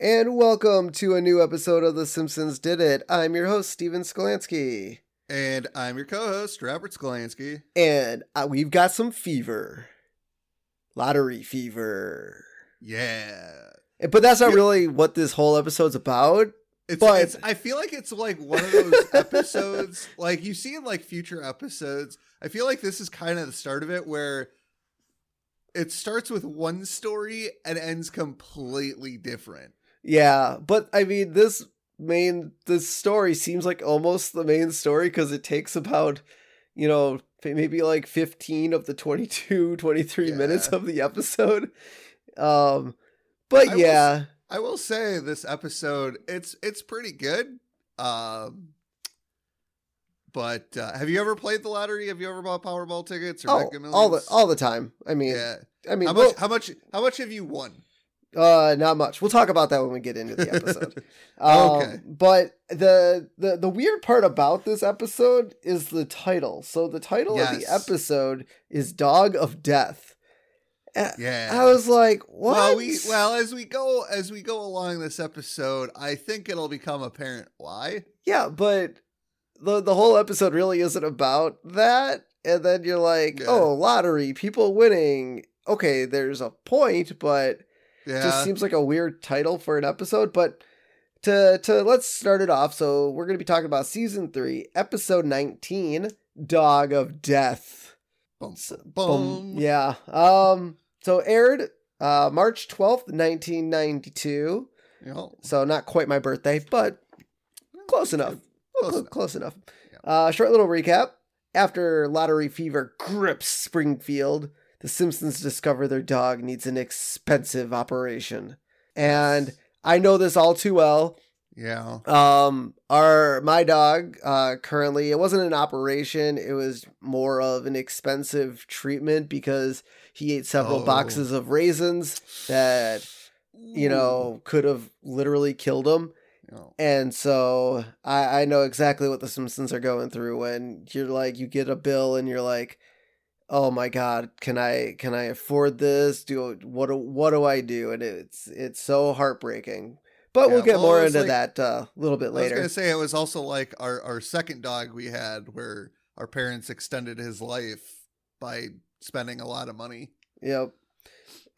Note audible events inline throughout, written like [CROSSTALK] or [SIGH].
And welcome to a new episode of The Simpsons Did It. I'm your host, Steven Skolansky. And I'm your co-host, Robert Skolansky. And uh, we've got some fever. Lottery fever. Yeah. But that's not Yeah. really what this whole episode's about. It's, But- it's I feel like it's like one of those [LAUGHS] episodes like you see in like future episodes. I feel like this is kind of the start of it where it starts with one story and ends completely different. Yeah, but I mean, this main this story seems like almost the main story because it takes about, you know, maybe like 15 of the 22, 23 Yeah. minutes of the episode. Um, but I yeah, I will say this episode it's it's pretty good. Um but uh, have you ever played the lottery? Have you ever bought Powerball tickets or oh, all the all the time. I mean, yeah. I mean, How well- much? How much? How much have you won? Uh, not much. We'll talk about that when we get into the episode. [LAUGHS] um, Okay. But the the the weird part about this episode is the title. So the title of the episode is "Dog of Death." Yeah. I was like, "What?" Well, we well as we go as we go along this episode, I think it'll become apparent why. yeah, but the the whole episode really isn't about that. And then you're like, Yeah. "Oh, lottery, people winning." Okay, there's a point, but Yeah. just seems like a weird title for an episode but to to let's start it off so we're going to be talking about season 3 episode 19 dog of death Boom, Boom. boom. yeah um so aired uh march 12th 1992 You so not quite my birthday but close enough. Close enough. close enough. Uh short little recap. After lottery fever grips springfield the simpsons discover their dog needs an expensive operation. And I know this all too well. Yeah. Um, our my dog uh, currently it wasn't an operation; it was more of an expensive treatment because he ate several Oh. boxes of raisins that you know could have literally killed him. Know, And so I, I know exactly what the Simpsons are going through when you're like you get a bill and you're like, oh my god, can I can I afford this? Do what do what do I do? And it's it's so heartbreaking. But we'll get well, more into like- that uh, a little bit later. I was gonna say it was also like our our second dog we had where our parents extended his life by spending a lot of money. Yep.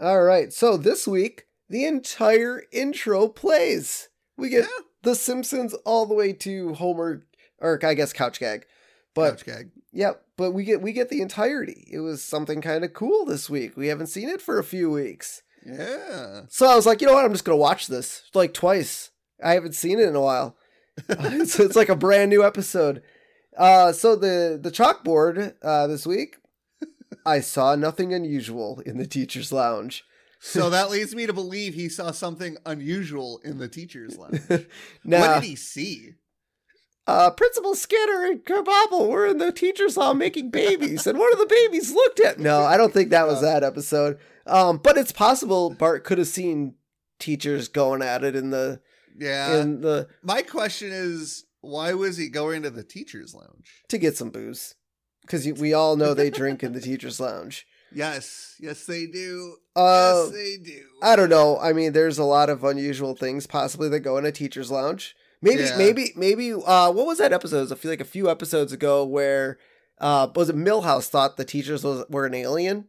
All right. So this week the entire intro plays. We get yeah. the Simpsons all the way to Homer or I guess Couch Gag. But Couch gag. Yep, but we get we get the entirety. It was something kind of cool this week. We haven't seen it for a few weeks. Yeah. So I was like, you know what? I'm just gonna watch this like twice. I haven't seen it in a while. [LAUGHS] so it's like a brand new episode. Uh, so the the chalkboard uh, this week, I saw nothing unusual in the teachers' lounge. So that leads me to believe he saw something unusual in the teachers' lounge. [LAUGHS] now, What did he see? Uh, Principal Skinner and Krabappel were in the teachers' hall making babies, and one of the babies looked at. No, I don't think that was that episode. Um, but it's possible Bart could have seen teachers going at it in the Yeah. in the My question is, why was he going to the teachers' lounge? to get some booze because we all know they drink in the teachers' lounge. [LAUGHS] Yes, yes, they do. Uh, yes, they do. I don't know. I mean, there's a lot of unusual things possibly that go in a teacher's lounge. Maybe, Yeah. maybe, maybe. Uh, what was that episode? I feel like a few episodes ago where uh, was it Milhouse thought the teachers was, were an alien,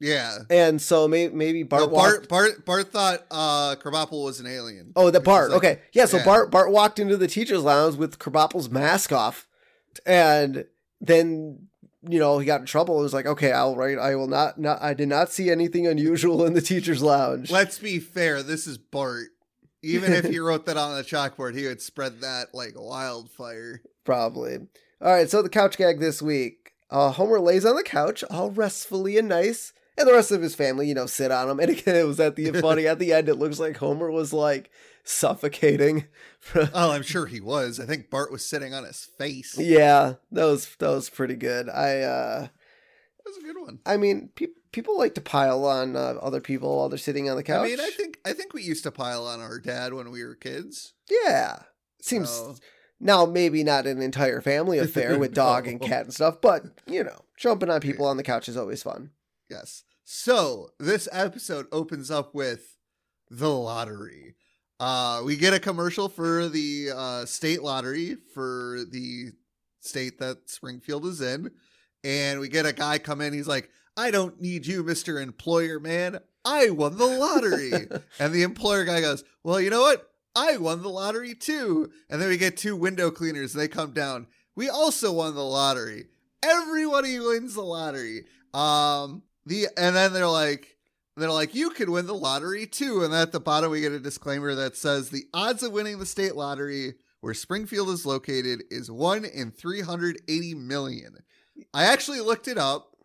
yeah. and so maybe maybe Bart No, walked. Bart, Bart, Bart thought uh, Krabappel was an alien. Oh, the Bart. like- okay, yeah. So yeah. Bart Bart walked into the teachers' lounge with Krabappel's mask off, and then you know he got in trouble. It was like, okay, I'll write. I will not. Not. I did not see anything unusual in the teachers' lounge. Let's be fair. This is Bart. Even if he [LAUGHS] wrote that on the chalkboard, he would spread that like wildfire. Probably. All right. So the couch gag this week. Uh, Homer lays on the couch, all restfully and nice, and the rest of his family, you know, sit on him. [LAUGHS] And again, it was at the [LAUGHS] funny at the end. It looks like Homer was like suffocating. Oh, I'm sure he was. I think Bart was sitting on his face. yeah, that was that was pretty good. I uh That was a good one. I mean, pe- people like to pile on uh, other people while they're sitting on the couch. I mean, I think I think we used to pile on our dad when we were kids. yeah, seems So, now maybe not an entire family affair with [LAUGHS] dog and cat and stuff, but you know, jumping on people on the couch is always fun. Yes. So this episode opens up with the lottery. Uh, we get a commercial for the uh, state lottery for the state that Springfield is in. And we get a guy come in. He's like, I don't need you, Mr. Employer Man. I won the lottery. [LAUGHS] and the employer guy goes, Well, you know what? I won the lottery too. And then we get two window cleaners. And they come down. We also won the lottery. Everybody wins the lottery. Um, the and then they're like, they're like, you could win the lottery too. And at the bottom, we get a disclaimer that says the odds of winning the state lottery where Springfield is located is one in 380 million. I actually looked it up.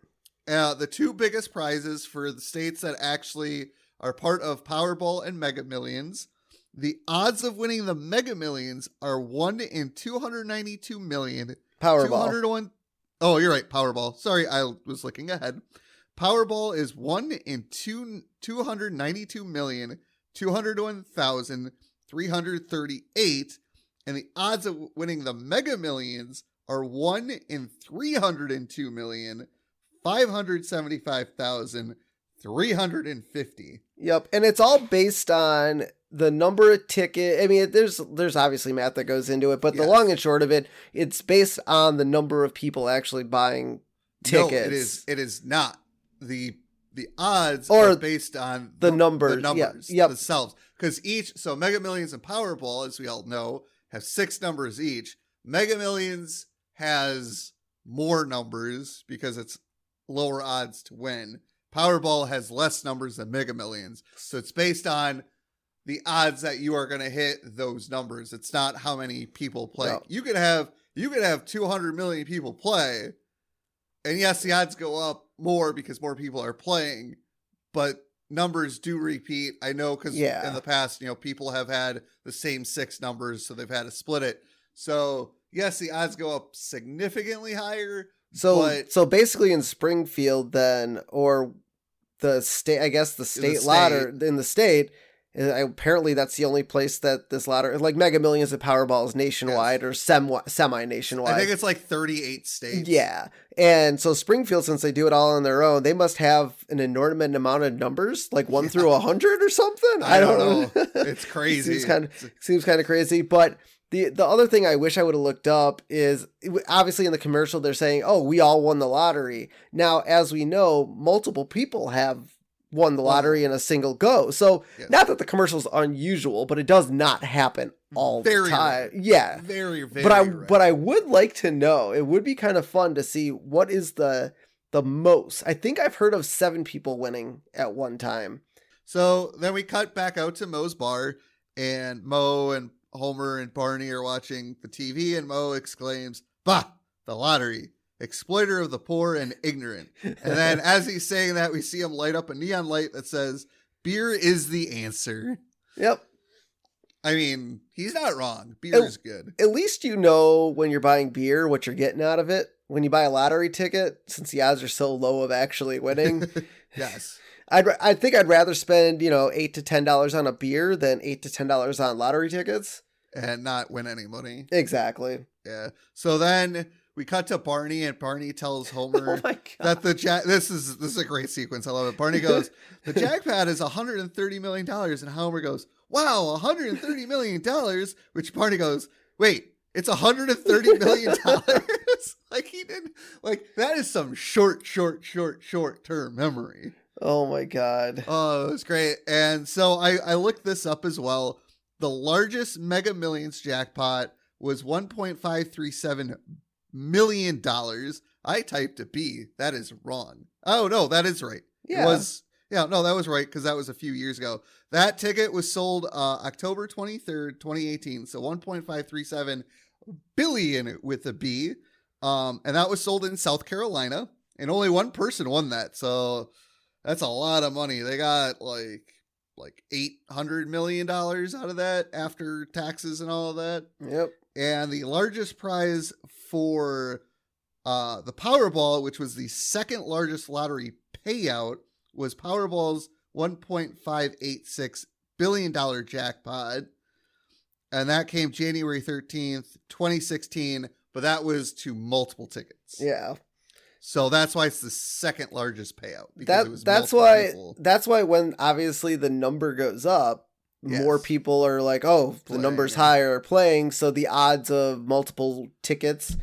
Uh, the two biggest prizes for the states that actually are part of Powerball and Mega Millions. The odds of winning the Mega Millions are one in 292 million. Powerball. 201. Oh, you're right. Powerball. Sorry, I was looking ahead. Powerball is one in two, 292 million, 201,338. And the odds of winning the Mega Millions are one in 302 million, 575,350. Yep, and it's all based on the number of ticket. I mean, there's there's obviously math that goes into it, but the long and short of it, it's based on the number of people actually buying tickets. No, it is. It is not the the odds Or are based on the the numbers yeah, numbers yep. themselves. Because each so Mega Millions and Powerball, as we all know, have six numbers each. Mega Millions has more numbers because it's lower odds to win. Powerball has less numbers than Mega Millions, so it's based on the odds that you are going to hit those numbers. It's not how many people play. No. You could have you could have 200 million people play, and yes, the odds go up more because more people are playing, but numbers do repeat. I know because Yeah. in the past, you know, people have had the same six numbers, so they've had to split it. So yes, the odds go up significantly higher. So But- so basically in Springfield then or the state I guess the state state. lottery in the state uh, apparently that's the only place that this lottery like Mega Millions and Powerball is nationwide or sem- semi nationwide. I think it's like 38 states. Yeah. And so Springfield, since they do it all on their own, they must have an inordinate amount of numbers, like one Yeah. through a hundred or something. I, don't know. know. It's [LAUGHS] crazy. Seems kind of seems kind of crazy. But the the other thing I wish I would have looked up is obviously in the commercial they're saying, "Oh, we all won the lottery." Now, as we know, multiple people have won the lottery in a single go. So, Yes. not that the commercial's unusual, but it does not happen all Very the time. Yeah very, very. but I but I would like to know. It would be kind of fun to see what is the the most. I think I've heard of seven people winning at one time. So then we cut back out to Moe's bar, and Moe and Homer and Barney are watching the TV, and Moe exclaims, Bah, the lottery, exploiter of the poor and ignorant. And then [LAUGHS] as he's saying that, we see him light up a neon light that says, Beer is the answer. Yep. I mean, he's not wrong. Beer Oh. is good. At least you know when you're buying beer what you're getting out of it. When you buy a lottery ticket, since the odds are so low of actually winning, [LAUGHS] [LAUGHS] yes. I'd I think I'd rather spend you know eight to ten dollars on a beer than eight to ten dollars on lottery tickets. And not win any money. Exactly. Yeah. So then we cut to Barney, and Barney tells [LAUGHS] oh Homer. Oh my god. that the jack this is this is a great sequence. I love it. Barney goes, the [LAUGHS] jackpot is 130 million dollars, and Homer goes, wow, 130 million dollars. Which Barney goes, wait, it's 130 million [LAUGHS] dollars. like he did, like that is some short, short, short, short term memory. Oh my god. Oh, it was great. And so I I looked this up as well. The largest Mega Millions jackpot was 1.537 million dollars. I typed a B. That is wrong. Oh no, that is right. Yeah. It was yeah, no, that was right because that was a few years ago. That ticket was sold uh, October 23rd, 2018. So 1.537 billion with a B. Um, and that was sold in South Carolina. And only one person won that. So that's a lot of money. They got like like eight hundred million dollars out of that after taxes and all of that. Yep. And the largest prize for uh, the Powerball, which was the second largest lottery payout, was Powerball's one point five eight six billion dollar jackpot, and that came January thirteenth, twenty sixteen. But that was to multiple tickets. Yeah. So that's why it's the second largest payout. because it That was that's why people. that's why when obviously the number goes up, more people are like, "Oh, the number's yeah. higher playing," so the odds of multiple tickets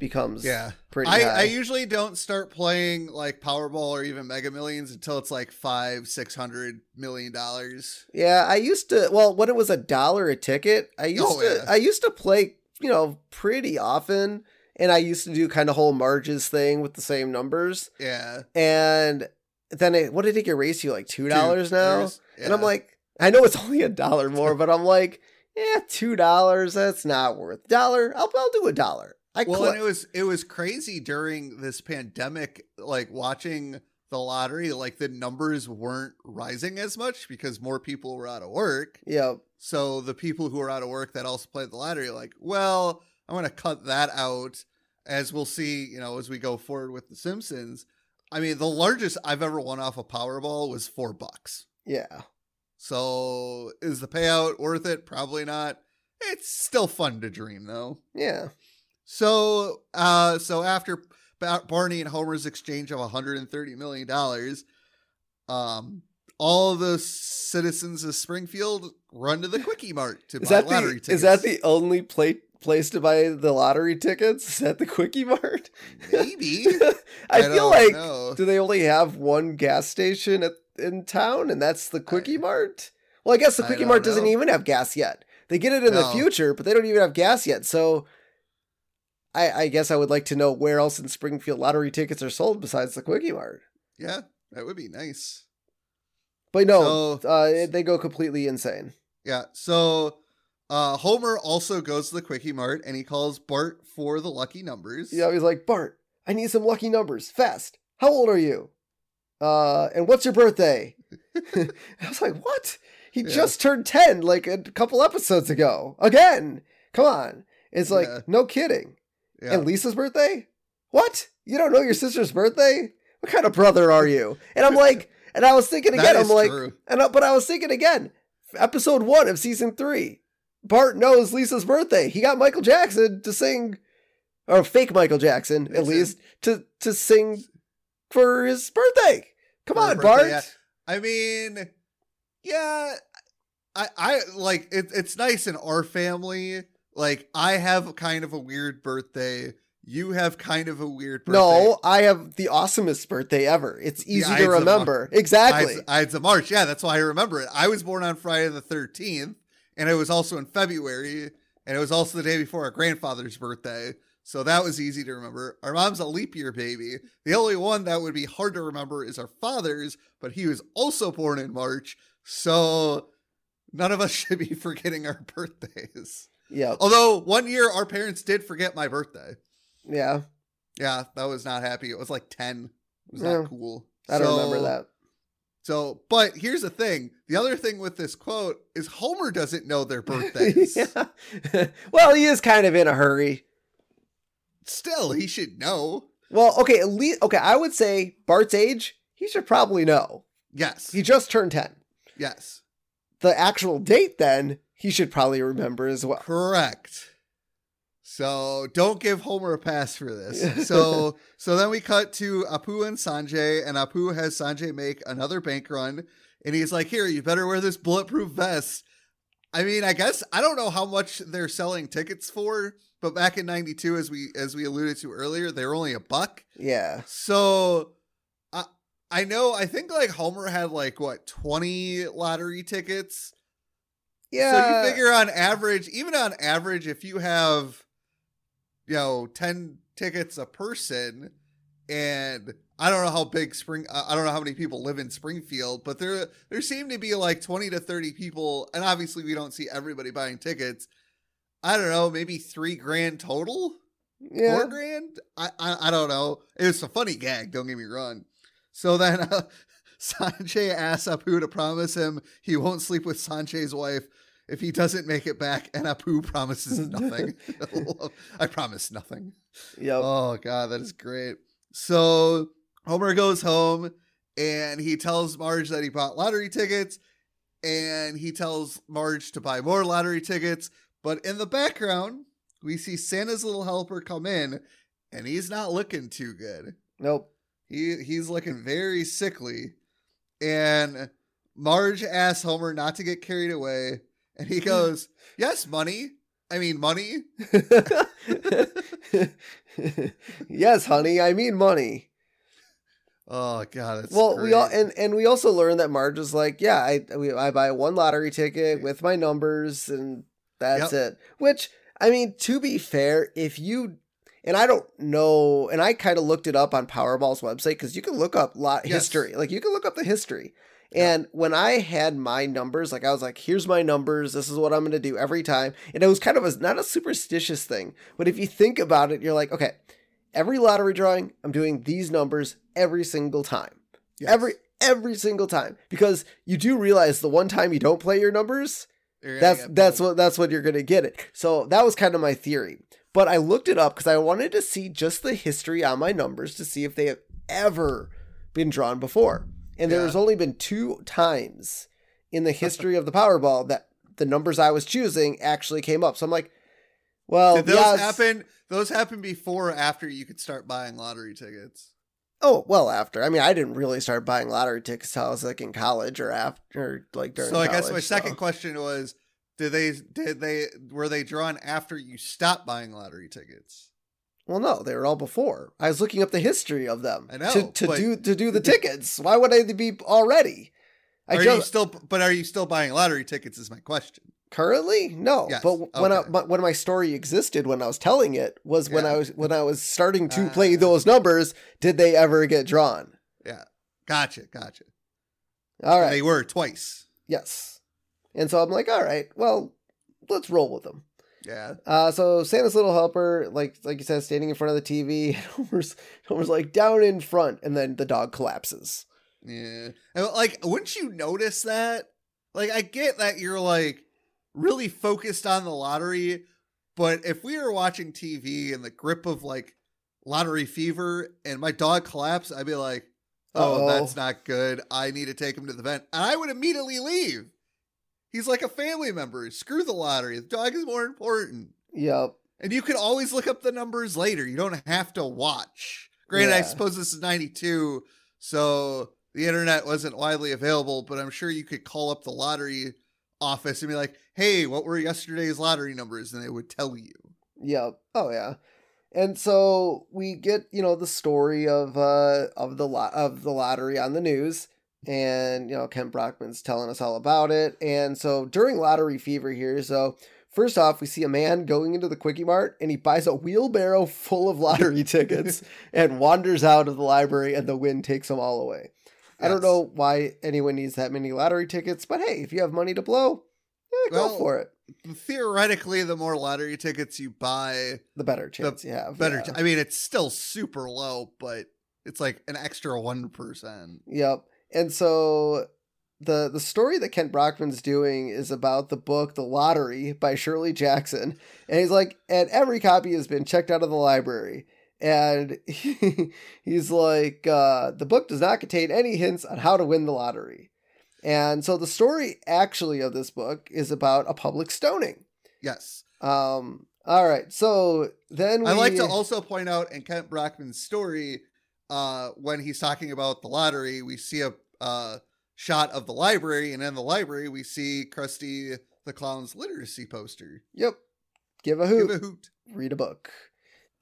becomes Yeah. pretty I. I usually don't start playing like Powerball or even Mega Millions until it's like five, six hundred million dollars. Yeah, I used to. Well, when it was a dollar a ticket, I oh, used Oh, to. yeah. I used to play, you know, pretty often, and I used to do kind of whole Marge's thing with the same numbers. Yeah. And then it, what did it get raised to? Like two dollars now, dollars? and I'm like, I know it's [LAUGHS] only a dollar more, but I'm like, yeah, two dollars. That's not worth dollar. I'll I'll do a dollar. I well, cl- and it was it was crazy during this pandemic, like watching the lottery, like the numbers weren't rising as much because more people were out of work. yeah, So the people who are out of work that also played the lottery, like, well, I'm going to cut that out. As we'll see, you know, as we go forward with The Simpsons. I mean, the largest I've ever won off a Powerball was four bucks. yeah, So is the payout worth it? Probably not. It's still fun to dream, though. yeah. So, uh, so after Ba- Barney and Homer's exchange of 130 million dollars, um, all the citizens of Springfield run to the Kwik-E-Mart to Is buy lottery the tickets. is that the only plate place to buy the lottery tickets? Is that the Kwik-E-Mart? maybe? [LAUGHS] I, feel don't like know. do they only have one gas station at, in town, and that's the Kwik-E-Mart? Well, I guess the I Kwik-E-Mart doesn't even have gas yet. They get it in the future, but they don't even have gas yet. So, I, I guess I would like to know where else in Springfield lottery tickets are sold besides the Kwik-E-Mart. yeah, that would be nice. But no, So- uh, they go completely insane. Yeah. So, uh, Homer also goes to the Kwik-E-Mart and he calls Bart for the lucky numbers. Yeah, he's like, Bart, I need some lucky numbers, fast. How old are you? Uh, and what's your birthday? [LAUGHS] I was like, what? He Yeah. just turned 10 like a couple episodes ago. Again. Come on. It's like, Yeah. no kidding. Yeah. And Lisa's birthday? What? You don't know your sister's birthday? What kind of brother are you? And I'm like, and I was thinking [LAUGHS] again, I'm like, true. and I, but I was thinking again, episode one of season three. Bart knows Lisa's birthday. He got Michael Jackson to sing, or fake Michael Jackson at least, to to sing for his birthday. Come For on, birthday, Bart. yeah. I mean, yeah, I I like it, it's nice in our family. Like I have kind of a weird birthday. You have kind of a weird birthday. No, I have the awesomest birthday ever. It's easy to remember. Exactly. Ides, Ides of March. Yeah, that's why I remember it. I was born on Friday the 13th, and it was also in February, and it was also the day before our grandfather's birthday. So that was easy to remember. Our mom's a leap year baby. The only one that would be hard to remember is our father's, but he was also born in March. So none of us [LAUGHS] should be forgetting our birthdays. Yeah. Although one year our parents did forget my birthday. Yeah. Yeah, that was not happy. It was like 10. It was Yeah. not cool. I don't So- remember that. So, but here's the thing. The other thing with this quote is Homer doesn't know their [LAUGHS] birthdays. yeah. [LAUGHS] well, he is kind of in a hurry. Still, he should know. Well, okay, at least okay, I would say Bart's age, he should probably know. Yes. He just turned 10. yes. The actual date then, he should probably remember as well. Correct. So don't give Homer a pass for this. [LAUGHS] So so then we cut to Apu and Sanjay, and Apu has Sanjay make another bank run, and he's like, "Here, you better wear this bulletproof vest." I mean, I guess I don't know how much they're selling tickets for, but back in '92, as we as we alluded to earlier, they were only a buck. Yeah. So I I know I think like Homer had like what 20 lottery tickets. Yeah. So you figure on average, even on average, if you have you know 10 tickets a person and I don't know how big spring I don't know how many people live in Springfield, but there there seem to be like 20 to 30 people and obviously we don't see everybody buying tickets. I don't know, maybe 3 grand total? yeah. four grand. I, I I don't know. It was a funny gag. Don't get me wrong. So then uh, [LAUGHS] Sanjay asks Apu to promise him he won't sleep with Sanjay's wife if he doesn't make it back, and Apu [LAUGHS] promises [LAUGHS] nothing. [LAUGHS] I promise nothing. Yep. Oh god, that is great. So Homer goes home and he tells Marge that he bought lottery tickets, and he tells Marge to buy more lottery tickets. But in the background, we see Santa's little helper come in, and he's not looking too good. Nope. He he's looking very sickly, and Marge asks Homer not to get carried away, and he goes, "Yes, money. I mean money." [LAUGHS] yes, honey. I mean money. Oh god, that's well, we all and and we also learned that Marge is like, yeah, I we, I buy one lottery ticket with my numbers, and that's it. Which I mean, to be fair, if you and I don't know, and I kind of looked it up on Powerball's website because you can look up lot Yes. history, like you can look up the history. Yeah. And when I had my numbers, like I was like, here's my numbers. This is what I'm going to do every time. And it was kind of a, not a superstitious thing, but if you think about it, you're like, okay, every lottery drawing, I'm doing these numbers every single time. Yes. Every every single time because you do realize the one time you don't play your numbers, that's that's what that's what you're gonna get it. So that was kind of my theory. But I looked it up because I wanted to see just the history on my numbers to see if they have ever been drawn before. And Yeah. there's only been two times in the history of the Powerball that the numbers I was choosing actually came up. So I'm like, well, Did those it's- happen? Those happened before or after you could start buying lottery tickets. Oh, well, after. I mean, I didn't really start buying lottery tickets till I was like in college or after, like during. so I guess my college, second question was: Did they? Did they? Were they drawn after you stopped buying lottery tickets? Well, no, they were all before. I was looking up the history of them. I know, to, to do to do the [LAUGHS] tickets. Why would I be already? I are just you still? But are you still buying lottery tickets? Is my question. currently no. Yes, But when I, my, when my story existed, when I was telling it, was when Yeah. I was when I was starting to play Ah. those numbers. Did they ever get drawn? Yeah, gotcha, gotcha. All right. And. They were twice. yes. And so I'm like, all right, well, let's roll with them. Yeah. Uh, so Santa's little helper, like like you said, standing in front of the TV, [LAUGHS] and Homer's Homer's like down in front, and then the dog collapses. Yeah. And, like, wouldn't you notice that? Like, I get that you're like really focused on the lottery, but if we were watching TV in the grip of like lottery fever and my dog collapsed, I'd be like, oh, Uh-oh. that's not good. I need to take him to the vet. And I would immediately leave. He's like a family member. Screw the lottery. The dog is more important. Yep. And you can always look up the numbers later. You don't have to watch. Granted, I suppose this is 92, so the internet wasn't widely available, but I'm sure you could call up the lottery office and be like, hey, what were yesterday's lottery numbers? And they would tell you. Yep. Oh yeah. And so we get, you know, the story of uh of the lot of the lottery on the news. And, you know, Kent Brockman's telling us all about it. And so during lottery fever here, so first off, we see a man going into the Kwik-E-Mart and he buys a wheelbarrow full of lottery [LAUGHS] tickets and wanders out of the library and the wind takes them all away. I don't know why anyone needs that many lottery tickets, but hey, if you have money to blow, go Well, for it. Theoretically, the more lottery tickets you buy, The better chance you have. better. yeah. I mean, it's still super low, but it's like an extra 1%. Yep. And so the the story that Kent Brockman's doing is about the book The Lottery by Shirley Jackson. And he's like, and every copy has been checked out of the library. And [LAUGHS] he, he's like, uh, the book does not contain any hints on how to win the lottery. And so the story actually of this book is about a public stoning. Yes. Um, all right. So then we I like to also point out in Kent Brockman's story, uh, when he's talking about the lottery, we see a uh, shot of the library, and in the library we see Krusty the Clown's literacy poster. Yep. Give a hoot. Give a hoot. read a book.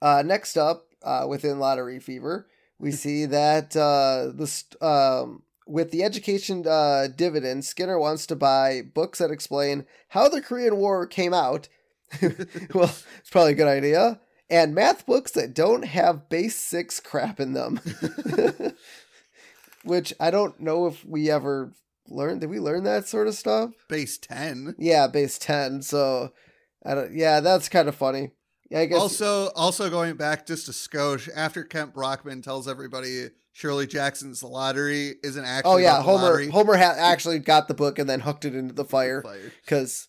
Uh, next up, uh, within Lottery Fever, we [LAUGHS] see that uh, the st- um, with the education uh, dividend, Skinner wants to buy books that explain how the Korean War came out. [LAUGHS] well, it's probably a good idea. And math books that don't have base six crap in them. [LAUGHS] Which I don't know if we ever learned. Did we learn that sort of stuff? Base 10. Yeah, base 10. So, I don't, yeah, that's kind of funny. Yeah, I guess. Also, also going back just a skosh, after Kent Brockman tells everybody Shirley Jackson's Lottery isn't oh, actually Oh yeah, Homer. lottery. Homer ha- actually got the book and then hooked it into the fire Fire. because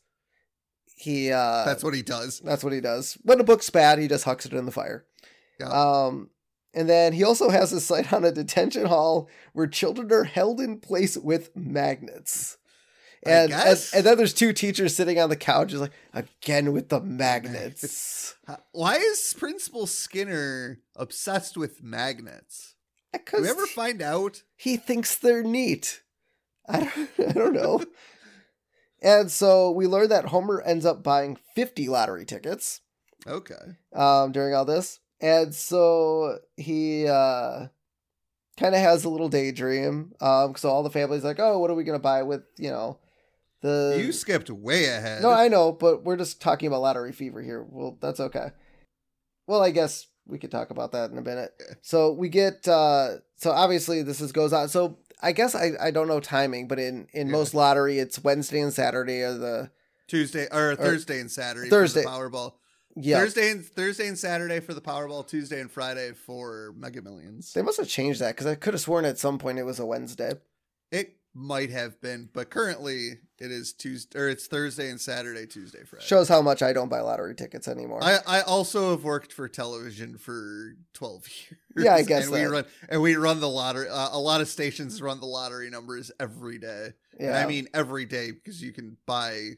he. uh That's what he does. That's what he does. When a book's bad, he just hucks it in the fire. Yeah. Um, and then he also has a site on a detention hall where children are held in place with magnets. And, and and then there's two teachers sitting on the couch, just like again with the magnets. [LAUGHS] Why is Principal Skinner obsessed with magnets? Do Because we ever find out? he thinks they're neat. I don't, [LAUGHS] I don't know. [LAUGHS] and so we learn that Homer ends up buying 50 lottery tickets Okay. um, during all this. And so he uh, kind of has a little daydream. Um, so all the family's like, oh, what are we going to buy with, you know, the. you skipped way ahead. No, I know, but we're just talking about lottery fever here. Well, that's okay. Well, I guess we could talk about that in a minute. So we get uh so obviously this is goes on. So I guess I I don't know timing, but in in Yeah. most lottery it's Wednesday and Saturday are the Tuesday or Thursday and Saturday Thursday. for the Powerball. yeah. Thursday and Thursday and Saturday for the Powerball. Tuesday and Friday for Mega Millions. They must have changed that because I could have sworn at some point it was a Wednesday. It might have been, but currently it is Tuesday or it's Thursday and Saturday, Tuesday, Friday. Shows how much I don't buy lottery tickets anymore. I, I also have worked for television for 12 [LAUGHS] years. Yeah, I guess and we run and we run the lottery. Uh, a lot of stations run the lottery numbers every day. And yeah. I mean every day because you can buy.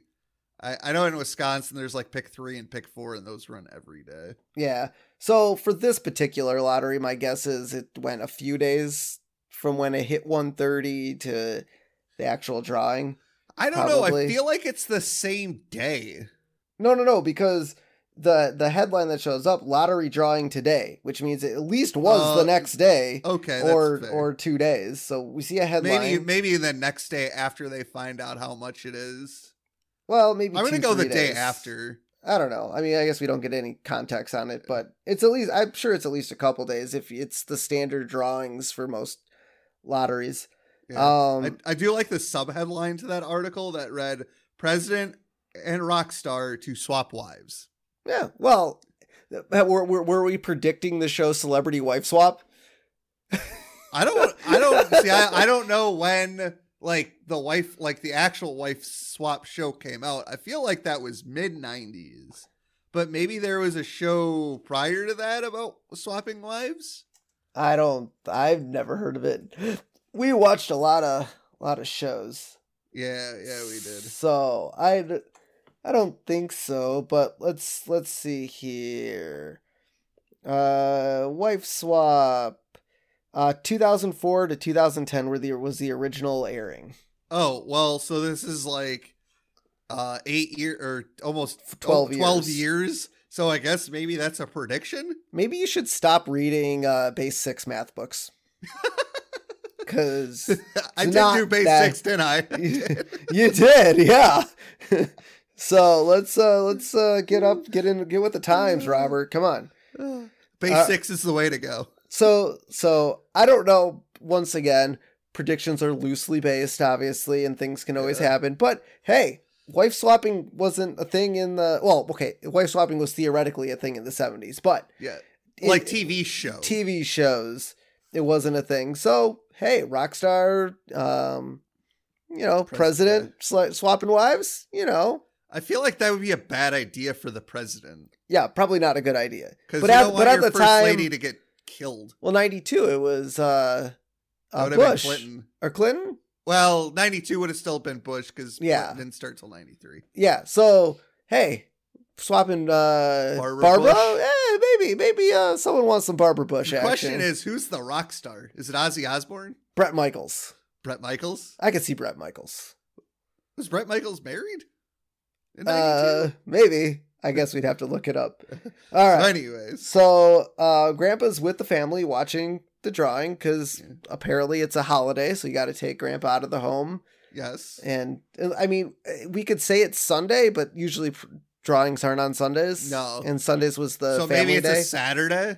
I, I know in Wisconsin there's like pick three and pick four, and those run every day. Yeah. So for this particular lottery, my guess is it went a few days from when it hit 130 to the actual drawing. I don't know. I feel like it's the same day. No, no, no, because the the headline that shows up lottery drawing today, which means it at least was Uh, the next day Okay, or or two days. So we see a headline. maybe maybe the next day after they find out how much it is. well, maybe I'm gonna go the three day after. I don't know. I mean, I guess we don't get any context on it, but it's at least I'm sure it's at least a couple days if it's the standard drawings for most lotteries. Yeah. Um, I, I do like the sub headline to that article that read "President and rock star to swap wives." Yeah. Well, uh, were, were, were we predicting the show Celebrity Wife Swap? I don't. I don't [LAUGHS] see. I, I don't know when like the wife, like the actual wife swap show came out. I feel like that was mid '90s, but maybe there was a show prior to that about swapping wives. I don't. I've never heard of it. We watched a lot of lot of shows. Yeah, yeah, we did. So I, I don't think so. But let's let's see here. Uh, wife swap. Uh, 2004 to 2010 were the was the original airing. Oh well, so this is like uh eight year or almost 12 12 years. years. So I guess maybe that's a prediction. Maybe you should stop reading uh base six math books. [LAUGHS] Cause [LAUGHS] I did do base that- six, didn't I? [LAUGHS] You, did. you did, yeah. so let's uh let's uh get up, get in, get with the times, Robert. Come on. base Uh, six is the way to go. So so I don't know. Once again, predictions are loosely based, obviously, and things can always Yeah. happen. But hey, wife swapping wasn't a thing in the well, okay, wife swapping was theoretically a thing in the seventies, but Yeah, like TV shows. TV shows, it wasn't a thing. So hey, Rockstar, um, you know, president, President. swapping wives, you know, I feel like that would be a bad idea for the president yeah, probably not a good idea. because But you at- don't but want at your the first time- lady to get killed. Well, ninety two, it was uh, uh would have been Bush Clinton. or Clinton. Well, ninety two would have still been Bush because Yeah. Didn't start till ninety three. Yeah. So hey, swapping uh Barbara Barbara. Eh, maybe maybe uh someone wants some Barbara Bush The action. question is, who's the rock star? Is it Ozzy Osbourne? Bret Michaels. Bret Michaels? I could see Bret Michaels. Was Bret Michaels married? In Uh, maybe. I guess we'd have to look it up. [LAUGHS] All right. So anyways, So, uh, Grandpa's with the family watching the drawing because Yeah. apparently it's a holiday, so you got to take Grandpa out of the home. yes. And I mean, uh, we could say it's Sunday, but usually drawings aren't on Sundays. No. and Sundays was the so family maybe it's day. a Saturday.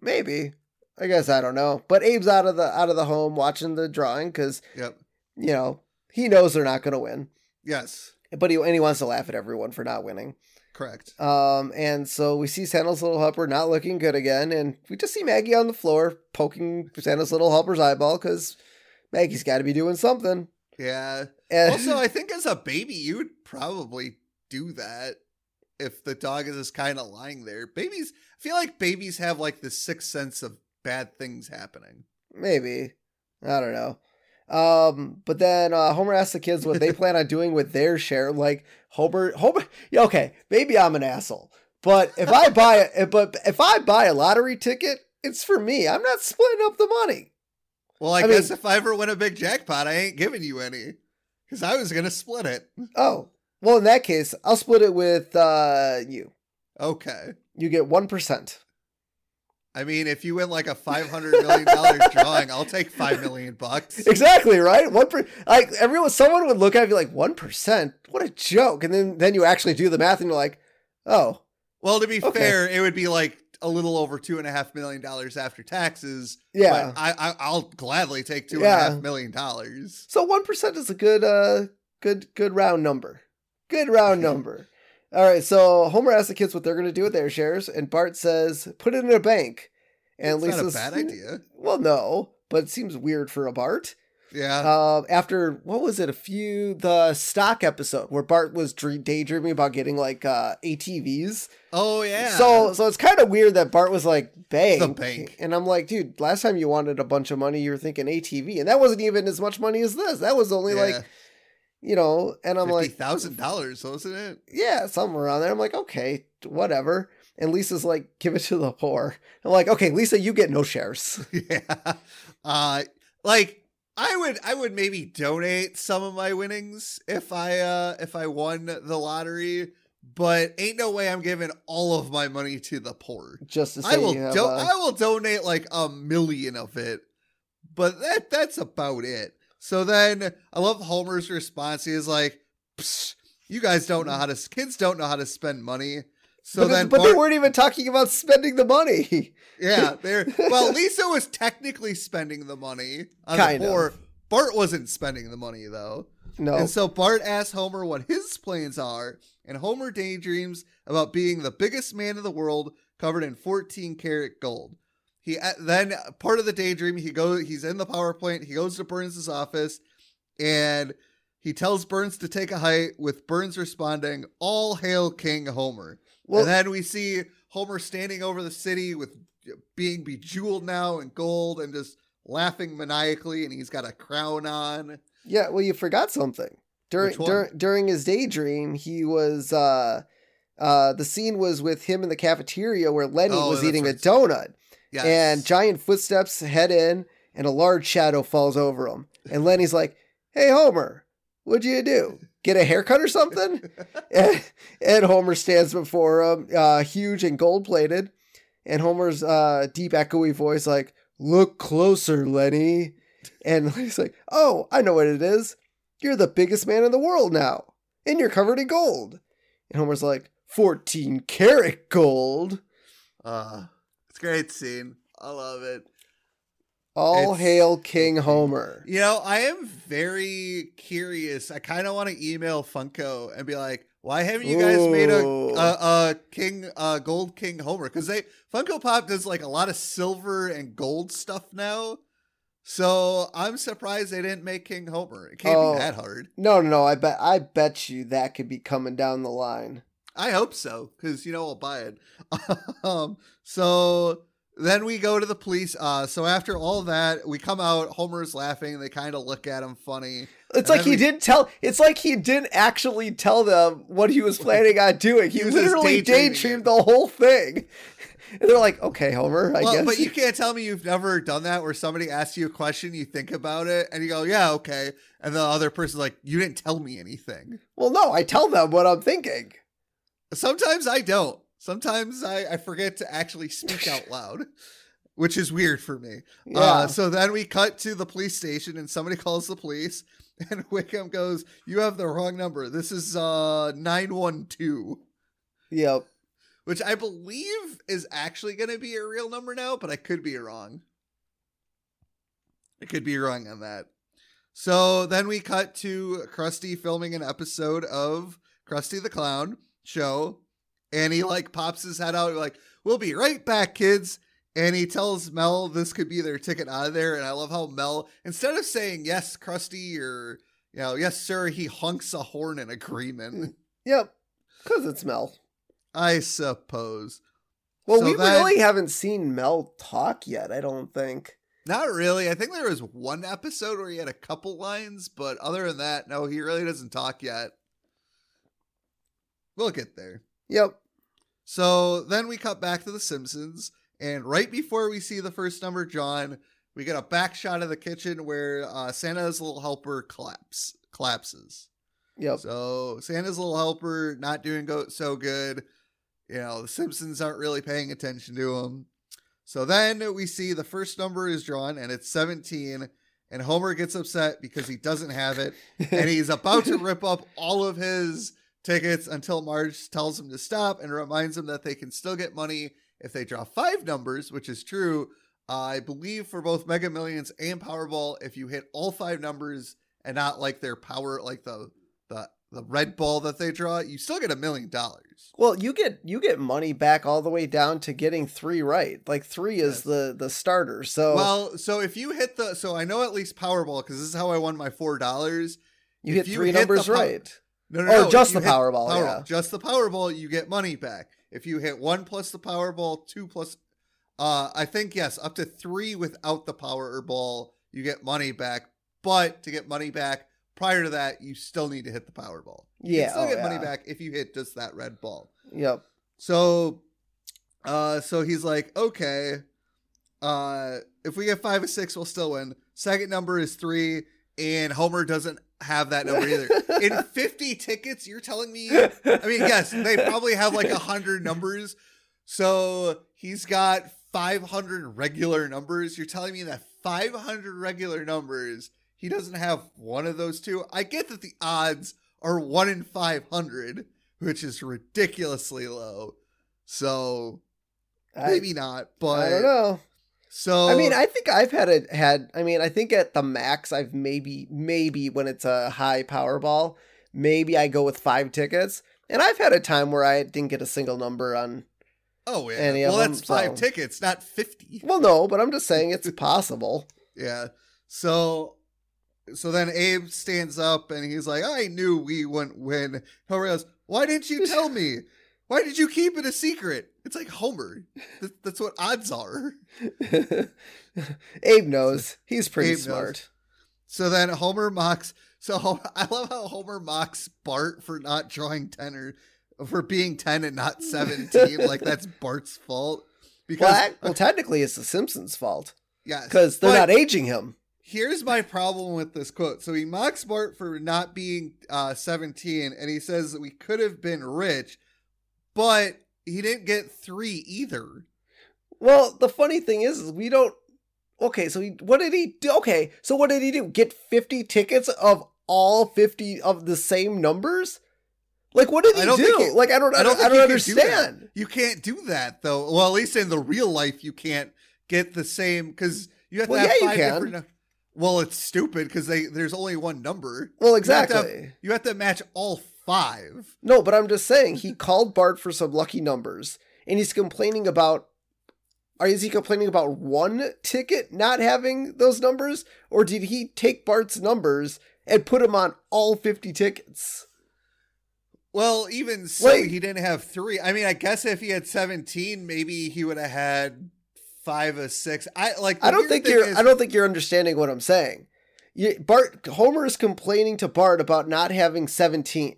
Maybe. I guess I don't know. But Abe's out of the out of the home watching the drawing because Yep. you know he knows they're not going to win, Yes. but he and he wants to laugh at everyone for not winning. Correct. Um, and so we see Santa's little helper not looking good again, and we just see Maggie on the floor poking Santa's little helper's eyeball because Maggie's got to be doing something. Yeah. And Also, I think as a baby, you would probably do that if the dog is just kind of lying there. Babies, I feel like babies have like the sixth sense of bad things happening. maybe I don't know. Um, but then uh, Homer asks the kids what they [LAUGHS] plan on doing with their share. Like Homer, Homer, yeah, okay, maybe I'm an asshole, but if I buy it, [LAUGHS] but if I buy a lottery ticket, it's for me. I'm not splitting up the money. Well, I, I mean- guess if I ever win a big jackpot, I ain't giving you any because I was gonna split it. Oh, well, in that case, I'll split it with uh, you. Okay. You get 1%. I mean, if you win like a five hundred million dollar [LAUGHS] drawing, I'll take five million bucks. Exactly, right? One per- like everyone someone would look at it and be like, 1%? What a joke. And then then you actually do the math and you're like, "Oh, Well, to be Okay. fair, it would be like a little over two and a half million dollars after taxes. yeah." But I, I I'll gladly take two and a half Yeah. million dollars. So 1% is a good uh good good round number. Good round [LAUGHS] number. All right, so Homer asks the kids what they're going to do with their shares and Bart says, "Put it in a bank." And It's not a bad idea. Well, no, but it seems weird for a Bart. Yeah. Uh, after what was it? A few the stock episode where Bart was dre- daydreaming about getting like uh ATVs. oh yeah. So so it's kind of weird that Bart was like bank. The bank. And I'm like, dude, last time you wanted a bunch of money, you were thinking ATV, and that wasn't even as much money as this. That was only like you know. And I'm fifty like, thousand dollars, wasn't it? yeah, somewhere around there. I'm like, okay, whatever. And Lisa's like, give it to the poor. I'm like, okay, Lisa, you get no shares. [LAUGHS] yeah. Uh like I would I would maybe donate some of my winnings if I uh if I won the lottery, but ain't no way I'm giving all of my money to the poor. Just to say, I will do- a- I will donate like a million of it. But that that's about it. So then I love Homer's response. He is like, you guys don't know how to kids don't know how to spend money. So but, then but they weren't even talking about spending the money. [LAUGHS] yeah, they're well. Lisa [LAUGHS] was technically spending the money on Kind the of. Bart wasn't spending the money though, no, and so Bart asks Homer what his plans are, and Homer daydreams about being the biggest man in the world, covered in 14 karat gold. He uh, then part of the daydream he goes. He's in the power plant. He goes to Burns' office, and he tells Burns to take a hike. With Burns responding, "All hail King Homer." well, and then we see Homer standing over the city with being bejeweled now in gold and just laughing maniacally, and he's got a crown on. yeah. Well, you forgot something during during during his daydream. He was uh, uh, the scene was with him in the cafeteria where Lenny Oh, was eating right. a donut, Yes. and giant footsteps head in, and a large shadow falls over him. And Lenny's like, "Hey, Homer, what'd you do? Get a haircut or something?" [LAUGHS] and, and Homer stands before him, uh, huge and gold plated. And Homer's uh, deep, echoey voice, like, Look closer, Lenny. And he's like, Oh, I know what it is. You're the biggest man in the world now. And you're covered in gold. And Homer's like, 14 karat gold. uh, it's a great scene. I love it. All It's- hail King Homer. You know, I am very curious. I kind of want to email Funko and be like, "Why haven't you guys made a a, a King uh, Gold King Homer?" Because they Funko Pop does like a lot of silver and gold stuff now. So I'm surprised they didn't make King Homer. It can't Oh. be that hard. No, no, no. I bet I bet you that could be coming down the line. I hope so, because you know I'll buy it. [LAUGHS] um, so then we go to the police. Uh, so after all that, we come out. Homer's laughing. They kind of look at him funny. It's like he we- didn't tell. It's like he didn't actually tell them what he was planning on doing. He, [LAUGHS] He literally daydreamed the whole thing. [LAUGHS] And they're like, "Okay, Homer, I well, guess." but you can't tell me you've never done that where somebody asks you a question, you think about it, and you go, "Yeah, okay," and the other person's like, "You didn't tell me anything." well, no, I tell them what I'm thinking. Sometimes I don't. Sometimes I, I forget to actually speak [LAUGHS] out loud, which is weird for me. Yeah. Uh, so then we cut to the police station and somebody calls the police [LAUGHS] and Wiggum goes, You have the wrong number. This is uh 912, yep. which I believe is actually going to be a real number now, but I could be wrong. I could be wrong on that. So then we cut to Krusty filming an episode of Krusty the Clown show, and he like pops his head out like, "We'll be right back, kids." And he tells Mel this could be their ticket out of there. And I love how Mel, instead of saying yes, Krusty, or you know, yes, sir, he honks a horn in agreement. Mm, yep. Because it's Mel. I suppose. Well, So we then- really haven't seen Mel talk yet, I don't think. Not really. I think there was one episode where he had a couple lines, but other than that, no, he really doesn't talk yet. We'll get there. Yep. So then we cut back to The Simpsons, and right before we see the first number, John, we get a back shot of the kitchen where uh, Santa's little helper collapse collapses. Yep. So Santa's little helper not doing go- so good. You know, the Simpsons aren't really paying attention to him. So then we see the first number is drawn and it's 17 and Homer gets upset because he doesn't have it and [LAUGHS] he's about to rip up all of his tickets until Marge tells him to stop and reminds him that they can still get money if they draw five numbers, which is true. Uh, I believe for both Mega Millions and Powerball, if you hit all five numbers and not like their power, like the the the red ball that they draw, you still get a million dollars. Well, you get you get money back all the way down to getting three right. Like three is Yes. the the starter. So Well, so if you hit the, so I know at least Powerball because this is how I won my four dollars. you if hit you three hit numbers pow- right. No, no, Or no. just the hit Powerball, yeah. just the Powerball, you get money back. If you hit one plus the Powerball, two plus, uh, I think yes, up to three without the Powerball, you get money back. But to get money back prior to that, you still need to hit the Powerball. You Yeah. can still oh, get money back if you hit just that red ball. Yep. So, uh, so he's like, okay, uh, if we get five or six, we'll still win. Second number is three, and Homer doesn't have that number either. [LAUGHS] In 50 tickets, you're telling me? I mean, yes, they probably have like a hundred numbers. So he's got 500 regular numbers. You're telling me that 500 regular numbers, he doesn't have one of those two? I get that the odds are one in 500, which is ridiculously low. So I, maybe not, but I don't know. So I mean, I think I've had it had. I mean, I think at the max, I've maybe maybe when it's a high Powerball, maybe I go with five tickets. And I've had a time where I didn't get a single number on. oh yeah, any of well them, that's five so- tickets, not 50. Well, no, but I'm just saying it's [LAUGHS] possible. Yeah. So so then Abe stands up and he's like, I knew we wouldn't win. Homer goes, Why didn't you tell me? [LAUGHS] Why did you keep it a secret? It's like Homer. That's what odds are. [LAUGHS] Abe knows. He's pretty Abe knows. smart. So then Homer mocks. So [LAUGHS] I love how Homer mocks Bart for not drawing 10 or for being 10 and not 17. like that's [LAUGHS] Bart's fault. Because, Well, well, technically, it's the Simpsons' fault yes. because they're but- not aging him. here's my problem with this quote. So he mocks Bart for not being uh, 17, and he says that we could have been rich, but he didn't get three either. Well, the funny thing is, is we don't. Okay, so he, what did he do? Okay, so what did he do? Get 50 tickets of all 50 of the same numbers? Like, what did he do? like, I don't, I don't, I don't you can do understand. You can't do that though. Well, at least in the real life, you can't get the same because you have to Well, have yeah, you five can. different. Well, it's stupid because they there's only one number. Well, You have have- exactly. You have to match all five. No, but I'm just saying, he called Bart for some lucky numbers, and he's complaining about. Or is he complaining about one ticket not having those numbers? Or did he take Bart's numbers and put them on all 50 tickets? Well, even so, he didn't have three. I mean, I guess if he had 17, maybe he would have had five or six. I like. I don't think you're. is- I don't think you're understanding what I'm saying. You, Bart Homer is complaining to Bart about not having 17.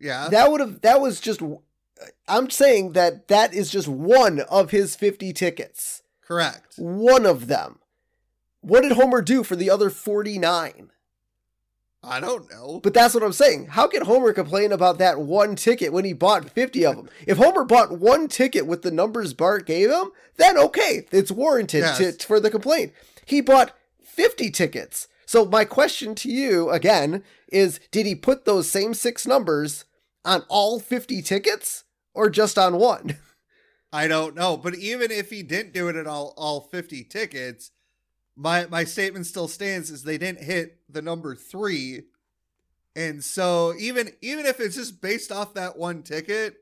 Yeah. That would have. That was just. I'm saying that that is just one of his 50 tickets. correct. One of them. What did Homer do for the other 49? I don't know. But that's what I'm saying. How can Homer complain about that one ticket when he bought 50 of them? If Homer bought one ticket with the numbers Bart gave him, then okay, it's warranted Yes. to, for the complaint. He bought 50 tickets. So my question to you again is did he put those same six numbers on all 50 tickets or just on one? [LAUGHS] I don't know. But even if he didn't do it at all, all 50 tickets, my my statement still stands: is they didn't hit the number three, and so even even if it's just based off that one ticket,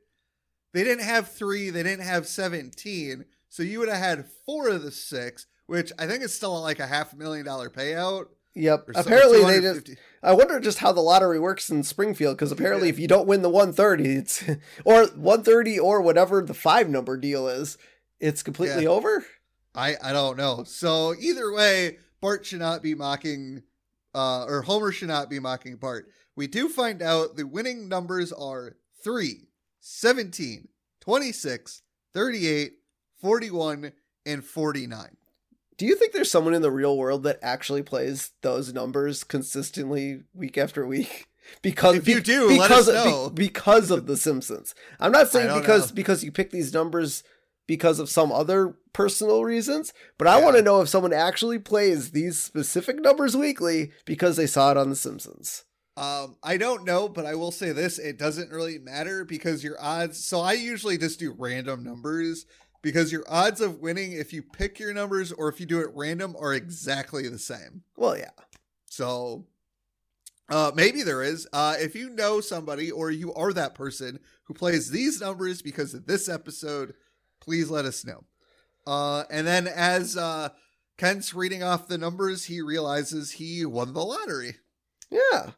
they didn't have three. They didn't have 17. So you would have had four of the six, which I think is still like a half million dollar payout. Yep. Apparently they just I wonder just how the lottery works in Springfield because apparently if you don't win the 130, it's [LAUGHS] or 130 or whatever the five number deal is, it's completely Yeah. over. I I don't know. So either way, Bart should not be mocking, uh, or Homer should not be mocking Bart. We do find out the winning numbers are 3, 17, 26, 38, 41, and 49. Do you think there's someone in the real world that actually plays those numbers consistently week after week? [LAUGHS] Because If you do, let because us of, be- know. because of the Simpsons. I'm not saying because know. because you pick these numbers because of some other personal reasons, but I Yeah. want to know if someone actually plays these specific numbers weekly because they saw it on the Simpsons. Um, I don't know, but I will say this: it doesn't really matter because your odds. So I usually just do random numbers because your odds of winning, if you pick your numbers or if you do it random, are exactly the same. Well, yeah. So uh, maybe there is. Uh, if you know somebody or you are that person who plays these numbers because of this episode, please let us know. Uh, and then as uh, Kent's reading off the numbers, he realizes he won the lottery. Yeah.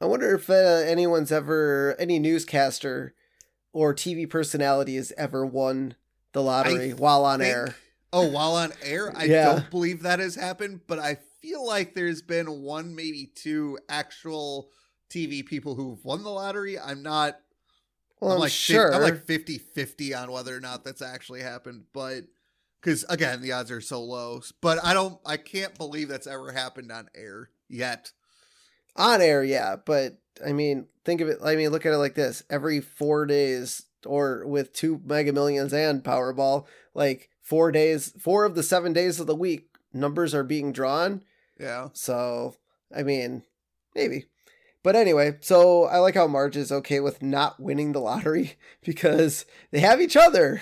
I wonder if uh, anyone's ever, any newscaster or TV personality has ever won the lottery I while on think- air. Oh, while on air, I Yeah. don't believe that has happened, but I feel like there's been one, maybe two actual TV people who've won the lottery. I'm not Well, I'm, like sure. I'm like 50 50 on whether or not that's actually happened, but because again, the odds are so low. But I don't, I can't believe that's ever happened on air yet. on air, yeah. But I mean, think of it. I mean, look at it like this: every four days, or with two Mega Millions and Powerball, like four days, four of the seven days of the week, numbers are being drawn. Yeah. So, I mean, maybe. But anyway, so I like how Marge is okay with not winning the lottery [LAUGHS] because they have each other.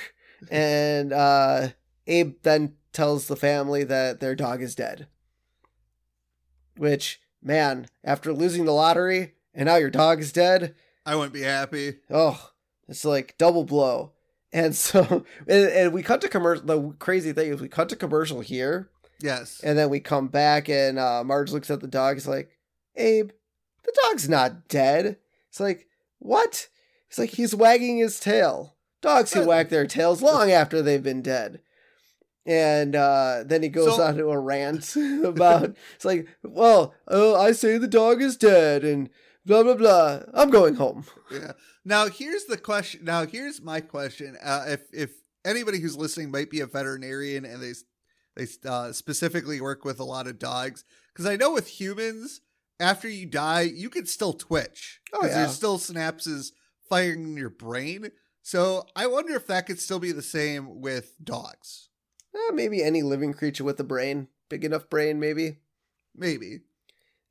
And uh, Abe then tells the family that their dog is dead. Which, man, after losing the lottery and now your dog is dead, I wouldn't be happy. oh, it's like double blow. And so, [LAUGHS] and, and we cut to commercial. The crazy thing is, we cut to commercial here, Yes. and then we come back, and uh, Marge looks at the dog. He's like, Abe, the dog's not dead. It's like, what? It's like, he's wagging his tail. Dogs can wag their tails long after they've been dead. And uh, then he goes So- on to a rant [LAUGHS] about, it's like, well, uh, I say the dog is dead, and blah, blah, blah. I'm going home. yeah. Now here's the question. Now here's my question. Uh, if if anybody who's listening might be a veterinarian and they they uh, specifically work with a lot of dogs, because I know with humans, after you die, you can still twitch Oh, because yeah. there's still synapses firing in your brain. So I wonder if that could still be the same with dogs. Eh, maybe any living creature with a brain, big enough brain, maybe. Maybe.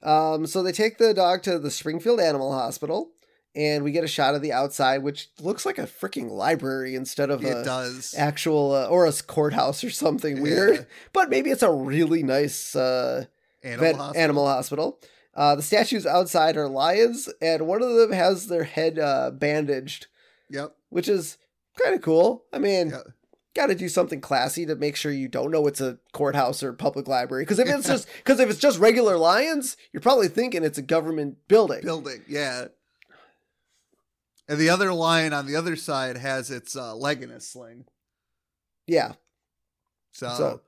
Um, so they take the dog to the Springfield Animal Hospital, and we get a shot of the outside, which looks like a freaking library instead of It a does. actual uh, or a courthouse or something Yeah. [LAUGHS] weird. But maybe it's a really nice uh, Animal vet- hospital. animal hospital. Uh, the statues outside are lions, and one of them has their head uh, bandaged, Yep. which is kind of cool. I mean, Yeah. got to do something classy to make sure you don't know it's a courthouse or public library. Because if it's [LAUGHS] just because if it's just regular lions, you're probably thinking it's a government building. Building. Yeah. And the other lion on the other side has its uh, leg in a sling. Yeah, So, So,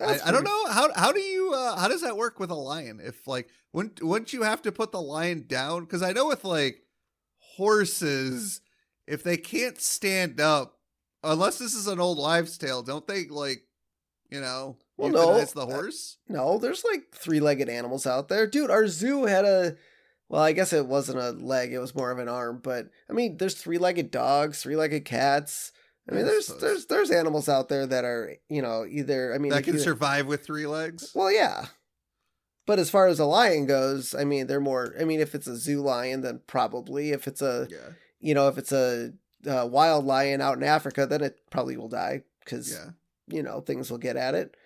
I, I don't know how how do you uh, how does that work with a lion? If like wouldn't wouldn't you have to put the lion down? Because I know with like horses, if they can't stand up, unless this is an old wives' tale, don't they like you know Well, no, euthanize the uh, horse? No, there's like three-legged animals out there, dude. Our zoo had a. Well, I guess it wasn't a leg; it was more of an arm. But I mean, there's three-legged dogs, three-legged cats. I mean, there's there's there's animals out there that are you know either. I mean, that can you- survive with three legs. Well, yeah. But as far as a lion goes, I mean, they're more. I mean, if it's a zoo lion, then probably. If it's a, Yeah, you know, if it's a, uh wild lion out in Africa, then it probably will die because yeah. you know things will get at it.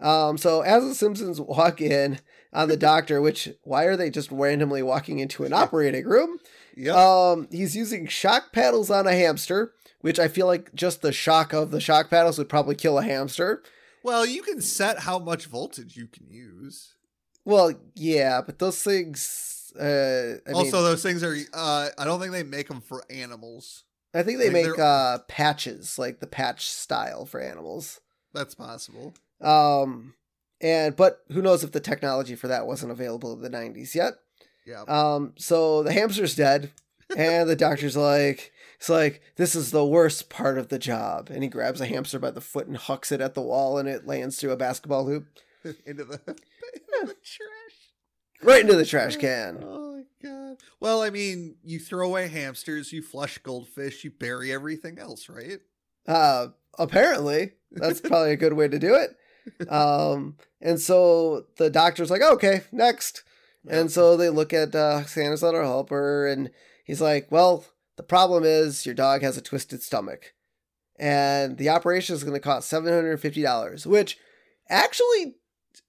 Um, so as the Simpsons walk in on the doctor, which why are they just randomly walking into an [LAUGHS] operating room? Yep. Um, he's using shock paddles on a hamster, which I feel like just the shock of the shock paddles would probably kill a hamster. well, you can set how much voltage you can use. Well, yeah, but those things. Uh, I also, mean, those things are. Uh, I don't think they make them for animals. I think they like, make uh, patches, like the patch style for animals. That's possible. Um, and but who knows if the technology for that wasn't available in the '90s yet? Yeah. Um, so the hamster's dead, and the doctor's like, It's like this is the worst part of the job, and he grabs a hamster by the foot and hucks it at the wall, and it lands through a basketball hoop [LAUGHS] into the, [LAUGHS] into the trash. right into the trash can. Oh my god. Well, I mean, you throw away hamsters, you flush goldfish, you bury everything else, right? Uh, apparently, that's probably a good way to do it. [LAUGHS] Um, and so the doctor's like, okay, next. And so they look at uh, Santa's little helper, and he's like, well, the problem is your dog has a twisted stomach. And the operation is going to cost $750, which actually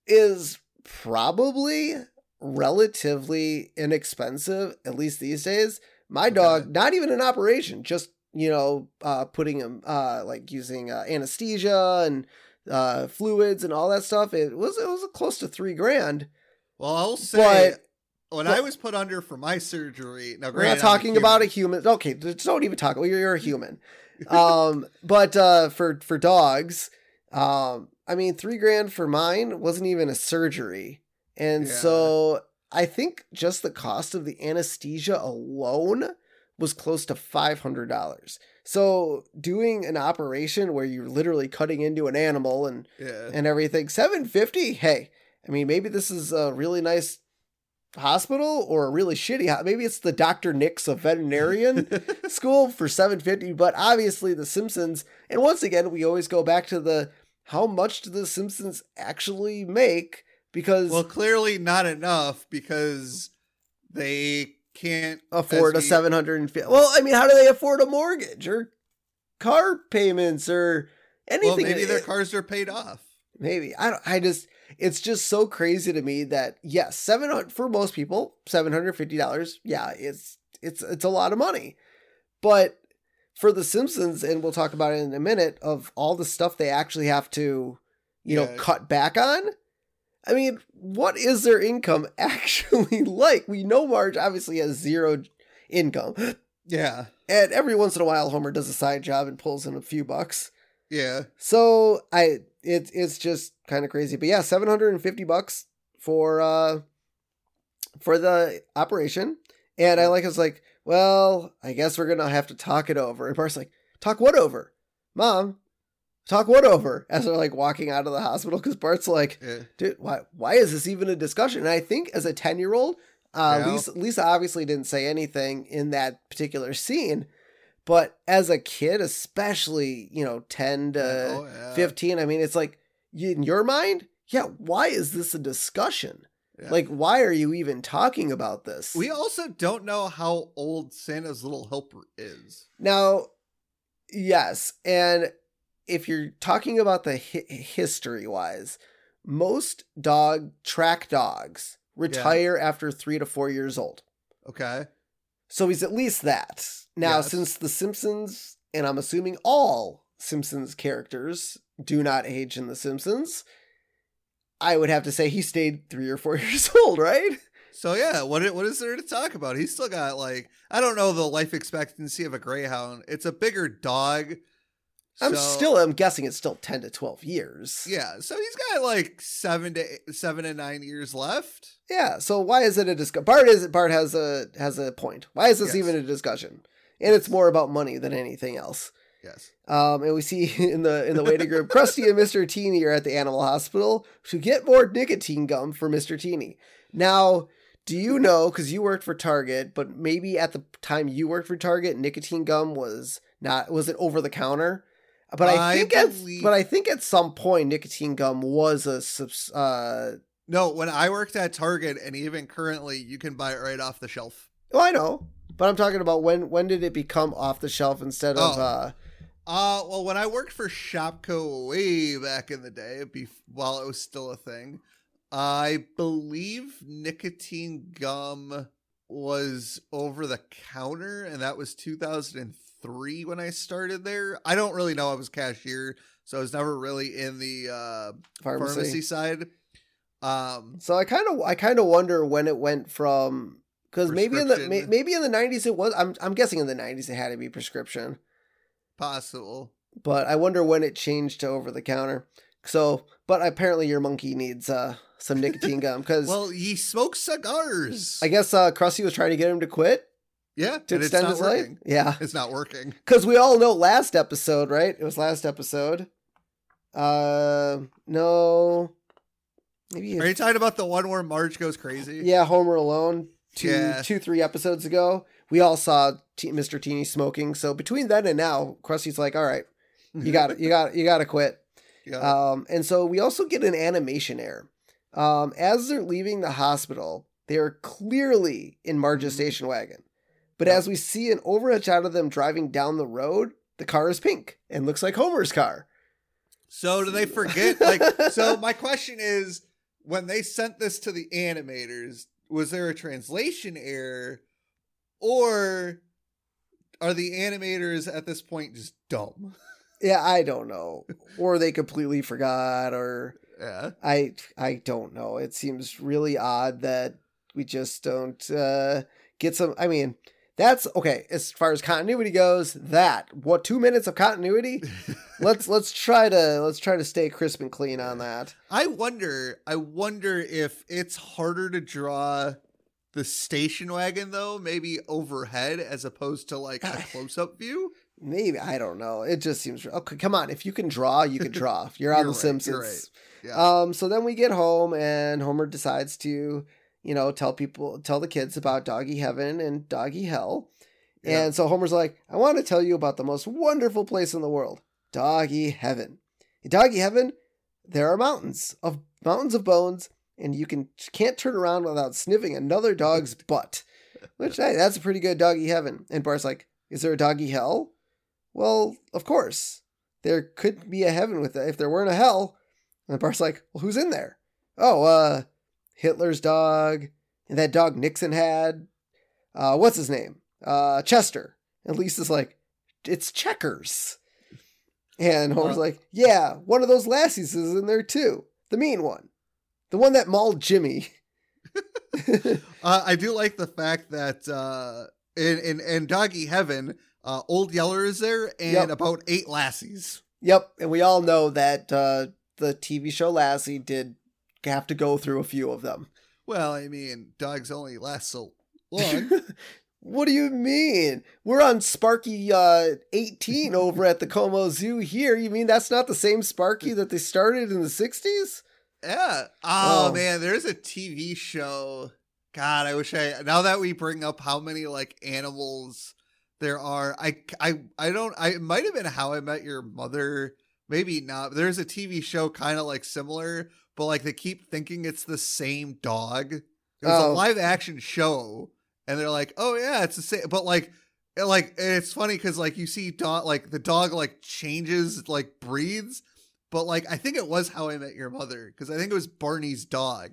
is probably relatively inexpensive, at least these days. My Okay. dog, not even an operation, just, you know, uh, putting him, uh, like using uh, anesthesia and uh, fluids and all that stuff. It was, it was close to three grand. Well, I'll say But when but- I was put under for my surgery, now we're not I'm a talking about a human. Okay, don't even talk. Well, you're, you're a human. um, [LAUGHS] but uh, for for dogs, um, I mean, three grand for mine wasn't even a surgery, and Yeah. so I think just the cost of the anesthesia alone was close to five hundred dollars. So doing an operation where you're literally cutting into an animal and Yeah. and everything, seven fifty. Hey, I mean, maybe this is a really nice hospital or a really shitty. ho- Maybe it's the Doctor Nick's of veterinarian [LAUGHS] school for 750 but obviously the simpsons and once again we always go back to the how much do the simpsons actually make because well, clearly not enough because they can't afford a as 750 well i mean how do they afford a mortgage or car payments or anything Well, maybe their cars are paid off. maybe i don't i just it's just so crazy to me that yes 700 for most people $750 yeah it's it's it's a lot of money. But for the simpsons and we'll talk about it in a minute of all the stuff they actually have to you know cut back on i mean what is their income [LAUGHS] actually like? We know marge obviously has zero income. Yeah. and every once in a while homer does a side job and pulls in a few bucks. Yeah. so I it it's just kind of crazy. But yeah, 750 bucks for uh for the operation. And I like was like, well, I guess we're gonna have to talk it over. And Bart's like, talk what over? Mom, talk what over? As they're like walking out of the hospital, because Bart's like, Yeah. dude, why why is this even a discussion? And I think as a 10 year old, uh Yeah. Lisa Lisa obviously didn't say anything in that particular scene. But as a kid, especially, you know, 10 to Oh, yeah. 15 i mean it's like in your mind yeah why is this a discussion Yeah. like why are you even talking about this We also don't know how old Santa's little helper is. now yes and if you're talking about the hi- history wise most dog track dogs retire after three to four years old Okay. so he's at least that now Yes. since the simpsons and i'm assuming all simpsons characters do not age in the simpsons i would have to say he stayed three or four [LAUGHS] years old right So yeah, what what is there to talk about? He's still got like I don't know the life expectancy of a greyhound. It's a bigger dog. i'm so- still i'm guessing it's still 10 to 12 years yeah. So he's got like seven to eight, seven to nine years left. yeah so why is it a discussion bart is bart has a has a point why is this Yes. even a discussion and it's more about money than anything else Yes. Um, and we see [LAUGHS] in the in the waiting room, Krusty and Mr. Teeny are at the animal hospital to get more nicotine gum for Mr. Teeny. Now, do you know, because you worked for Target, but maybe at the time you worked for Target, nicotine gum was not was it over the counter? But I, I think at but I think at some point nicotine gum was a subs, uh No, when I worked at Target, and even currently, you can buy it right off the shelf. oh I know. But I'm talking about when when did it become off the shelf instead of Oh. uh Uh, well, when I worked for ShopKo way back in the day, bef- while it was still a thing, I believe nicotine gum was over the counter, and that was 2003 when I started there. I don't really know. I was cashier, so I was never really in the uh, pharmacy. pharmacy side. Um, So I kind of I kind of wonder when it went from because maybe in the may, maybe in the nineties it was I'm I'm guessing in the nineties it had to be prescription, possible. but I wonder when it changed to over the counter. So, but apparently your monkey needs uh some nicotine gum because [LAUGHS] Well, he smokes cigars. I guess uh Krusty was trying to get him to quit. Yeah, to extend not his working. life. Yeah, It's not working. because we all know last episode, right? It was last episode. Uh, no, maybe Are you talking about the one where Marge goes crazy? yeah, Homer Alone. Two, Yeah. two, three episodes ago, we all saw T- Mr. Teeny smoking. So between then and now, Krusty's like, "All right, you got it, you got, you got to quit." [LAUGHS] yeah. Um, and so we also get an animation error. Um, as they're leaving the hospital, they are clearly in Marge's Mhm. station wagon. But Yeah. as we see an overhead shot of them driving down the road, the car is pink and looks like Homer's car. So do they forget? Like, [LAUGHS] so my question is, when they sent this to the animators, was there a translation error, or are the animators at this point just dumb? [LAUGHS] Yeah, I don't know. or they completely forgot, or Yeah, I I don't know. It seems really odd that we just don't uh, get some. I mean, that's okay as far as continuity goes. That what two minutes of continuity? [LAUGHS] let's let's try to let's try to stay crisp and clean on that. I wonder. I wonder if it's harder to draw the station wagon though, maybe overhead as opposed to like a [LAUGHS] close-up view. Maybe I don't know. It just seems okay. Come on, if you can draw, you can draw. [LAUGHS] You're on You're The right, Simpsons. Yeah. Um, so then we get home and Homer decides to, you know, tell people, tell the kids about Doggy Heaven and Doggy Hell. Yeah. And so Homer's like, I want to tell you about the most wonderful place in the world, Doggy Heaven. In Doggy Heaven, there are mountains of mountains of bones, and you can can't turn around without sniffing another dog's [LAUGHS] butt. Which hey, that's a pretty good doggy heaven. And Bart's like, Is there a doggy hell? Well, of course. There could be a heaven with it if there weren't a hell. And Bart's like, Well, who's in there? Oh, uh, Hitler's dog, and that dog Nixon had. Uh, what's his name? Uh, Chester. And Lisa's like, It's Checkers. And Homer's Uh. like, Yeah, one of those lassies is in there too. The mean one. The one that mauled Jimmy. [LAUGHS] Uh, I do like the fact that uh, in, in in Doggy Heaven, uh, Old Yeller is there and Yep. about eight lassies. Yep, and we all know that uh, the TV show Lassie did have to go through a few of them. Well, I mean, dogs only last so long. [LAUGHS] what do you mean? We're on Sparky uh, 18 [LAUGHS] over at the Como Zoo here. You mean that's not the same Sparky that they started in the 60s? yeah. Oh, Oh. man, there's a TV show. God, I wish I. Now that we bring up how many like animals there are, I I I don't. I it might have been How I Met Your Mother. Maybe not. There's a TV show kind of like similar, but like they keep thinking it's the same dog. It was Oh. a live action show, and they're like, "Oh yeah, it's the same." But like, like it's funny because like you see dog like the dog like changes like breeds, but like I think it was How I Met Your Mother because I think it was Barney's dog,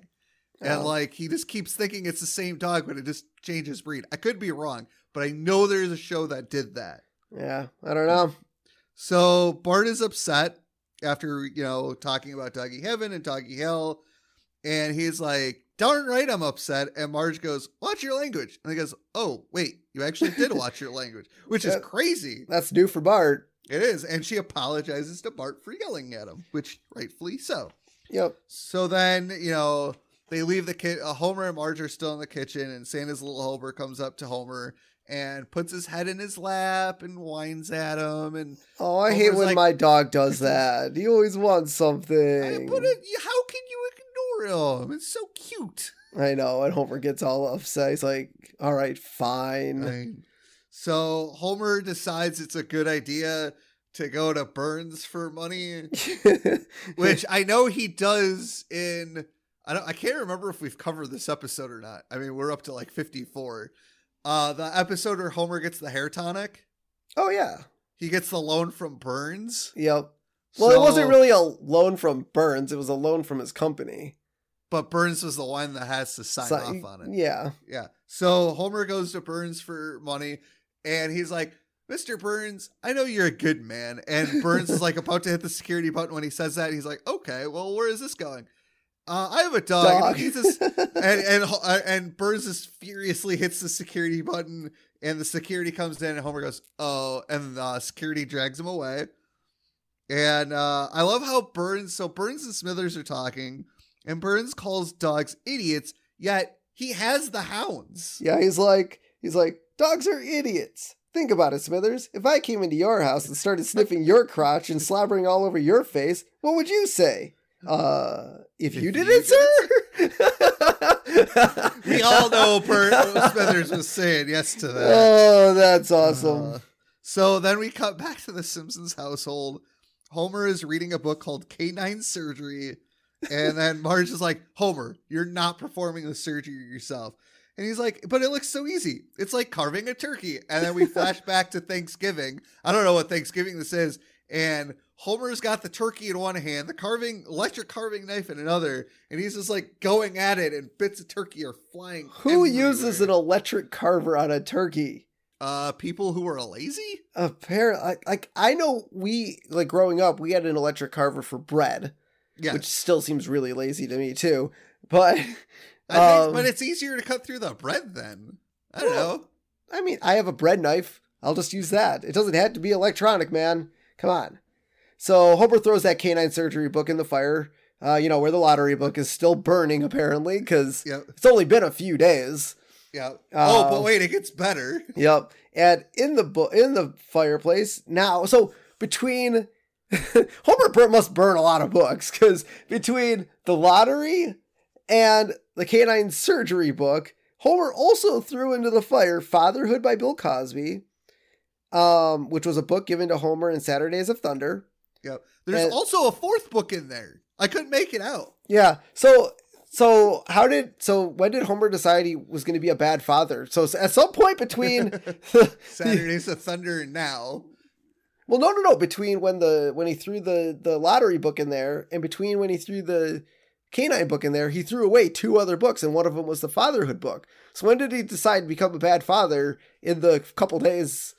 and Oh. like he just keeps thinking it's the same dog, but it just changes breed. I could be wrong, but I know there's a show that did that. Yeah, I don't know. So Bart is upset after, you know, talking about Doggy Heaven and Doggy Hell. And he's like, darn right, I'm upset. And Marge goes, watch your language. And he goes, oh, wait, you actually did [LAUGHS] watch your language, which is crazy. That's new for Bart. It is. And she apologizes to Bart for yelling at him, which rightfully so. Yep. So then, you know, they leave the kid. Uh, Homer and Marge are still in the kitchen, and Santa's little Homer comes up to Homer and puts his head in his lap and whines at him. And Oh, I hate when like- my dog does [LAUGHS] that. He always wants something. But it, how can you ignore him? It's so cute. I know, and Homer gets all upset. He's like, "All right, fine." Right. So Homer decides it's a good idea to go to Burns for money, [LAUGHS] which I know he does in. I don't. I can't remember if we've covered this episode or not. I mean, we're up to like fifty-four. Uh, the episode where Homer gets the hair tonic. oh yeah, He gets the loan from Burns. yep. Well, it wasn't really a loan from Burns. It was a loan from his company. but Burns was the one that has to sign So- off on it. Yeah. Yeah. So Homer goes to Burns for money and he's like, Mr. Burns, I know you're a good man. And Burns is like about to hit the security button when he says that. He's like, okay, well, where is this going? Uh, I have a dog. and Dog. he needs this- [LAUGHS] and, and, uh, and Burns just furiously hits the security button and the security comes in and Homer goes, oh, and uh, security drags him away. And uh, I love how Burns, so Burns and Smithers are talking and Burns calls dogs idiots, yet he has the hounds. yeah, he's like, he's like, Dogs are idiots. Think about it, Smithers. If I came into your house and started sniffing your crotch and slobbering all over your face, what would you say? Uh, if, If you did you it, sir? [LAUGHS] We all know Bert Smithers was saying yes to that. Oh, that's awesome. Uh, so then we cut back to the Simpsons household. Homer is reading a book called Canine Surgery. And then Marge is like, Homer, you're not performing the surgery yourself. And he's like, but it looks so easy. It's like carving a turkey. And then we flash back to Thanksgiving. I don't know what Thanksgiving this is. And Homer's got the turkey in one hand, the carving electric carving knife in another, and he's just like going at it, and bits of turkey are flying. Who uses an electric carver on a turkey? Uh, people who are lazy. Apparently, like, I know we like growing up, we had an electric carver for bread, Yeah, which still seems really lazy to me too. [LAUGHS] But I think, um, but it's easier to cut through the bread then. I don't Well, know. I mean, I have a bread knife. I'll just use that. It doesn't have to be electronic, man. Come on. So Homer throws that canine surgery book in the fire. Uh, you know where the lottery book is still burning apparently because Yep, it's only been a few days. yep. oh, Uh, but wait, it gets better. [LAUGHS] Yep. And in the bu- in the fireplace now, so between [LAUGHS] Homer must burn a lot of books because between the lottery and the canine surgery book, Homer also threw into the fire Fatherhood by Bill Cosby, um, which was a book given to Homer in Saturdays of Thunder. Yep. There's And- also a fourth book in there. I couldn't make it out. Yeah. So so how did so when did Homer decide he was going to be a bad father? So at some point between [LAUGHS] Saturdays of Thunder and now. Well, no, no, no. Between when the when he threw the the lottery book in there, and between when he threw the canine book in there, he threw away two other books, and one of them was the fatherhood book. So when did he decide to become a bad father? In the couple days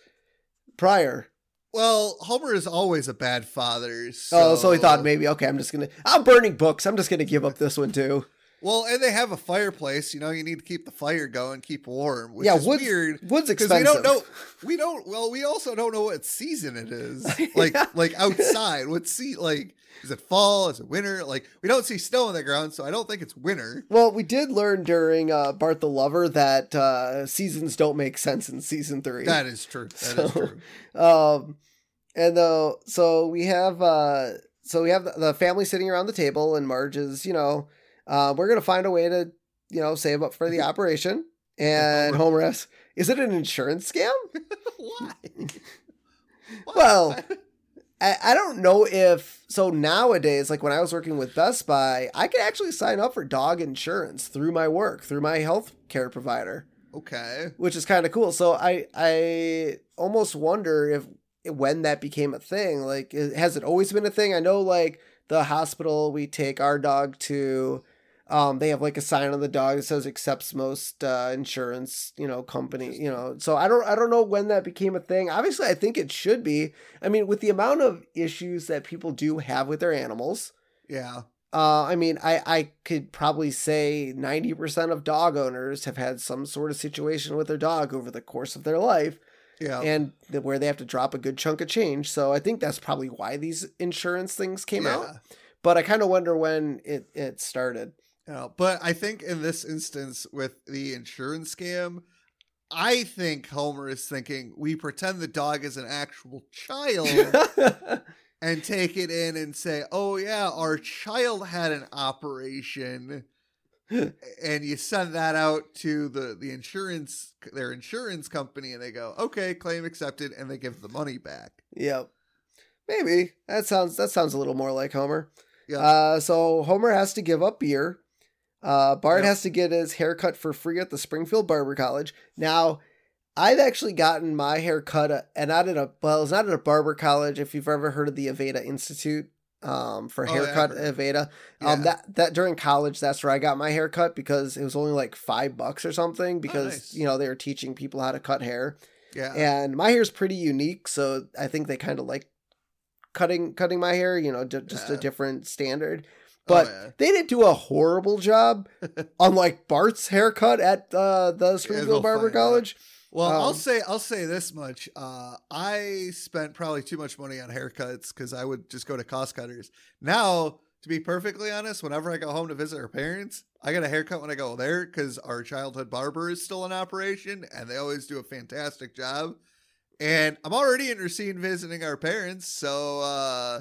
prior. Well, Homer is always a bad father. So... Oh, so he thought maybe okay, I'm just gonna I'm burning books. I'm just gonna give up this one too. Well, and they have a fireplace. You know, you need to keep the fire going, keep warm. Which yeah, is wood's, weird Wood's because expensive. we don't know. We don't. Well, we also don't know what season it is. [LAUGHS] Like, like outside. What see? Like, is it fall? Is it winter? Like, we don't see snow on the ground, so I don't think it's winter. Well, we did learn during uh, Bart the Lover that uh, seasons don't make sense in season three. That is true. That is So- true. um and though so we have uh so we have the, the family sitting around the table and marge is you know uh we're gonna find a way to you know save up for the [LAUGHS] operation and homer asks is it an insurance scam [LAUGHS] Why? Why? [LAUGHS] Well, I, I don't know if so nowadays like when i was working with best buy i could actually sign up for dog insurance through my work through my health care provider okay. which is kind of cool. So I I almost wonder if when that became a thing. Like, has it always been a thing? I know, like the hospital we take our dog to, um, they have like a sign on the dog that says accepts most uh, insurance, you know, company, you know. So I don't I don't know when that became a thing. Obviously, I think it should be. I mean, with the amount of issues that people do have with their animals. Yeah. Uh, I mean, I, I could probably say 90% of dog owners have had some sort of situation with their dog over the course of their life Yeah. and th- where they have to drop a good chunk of change. So I think that's probably why these insurance things came yeah. out. But I kind of wonder when it, it started. But I think in this instance with the insurance scam, I think Homer is thinking we pretend the dog is an actual child [LAUGHS] and take it in and say, "Oh yeah, our child had an operation." [LAUGHS] and you send that out to the the insurance their insurance company and they go, "Okay, claim accepted," and they give the money back. yep. Maybe that sounds that sounds a little more like Homer. Yeah. Uh, so Homer has to give up beer. Uh, Bart Yep. has to get his hair cut for free at the Springfield Barber College. Now, I've actually gotten my hair cut, and not at a well, it's not at a barber college. If you've ever heard of the Aveda Institute um, for Oh, haircut. Aveda, Yeah. um, that that during college, that's where I got my hair cut because it was only like five bucks or something because Oh, nice. you know they were teaching people how to cut hair yeah. and my hair's pretty unique so i think they kind of like cutting cutting my hair you know ju- just a different standard Oh, but yeah. they didn't do a horrible job [LAUGHS] unlike bart's haircut at uh, the springfield barber college Well, I'll Um, say I'll say this much. Uh, I spent probably too much money on haircuts because I would just go to cost cutters. Now to be perfectly honest, whenever I go home to visit her parents, I get a haircut when I go there because our childhood barber is still in operation and they always do a fantastic job. And I'm already interested in visiting our parents, so uh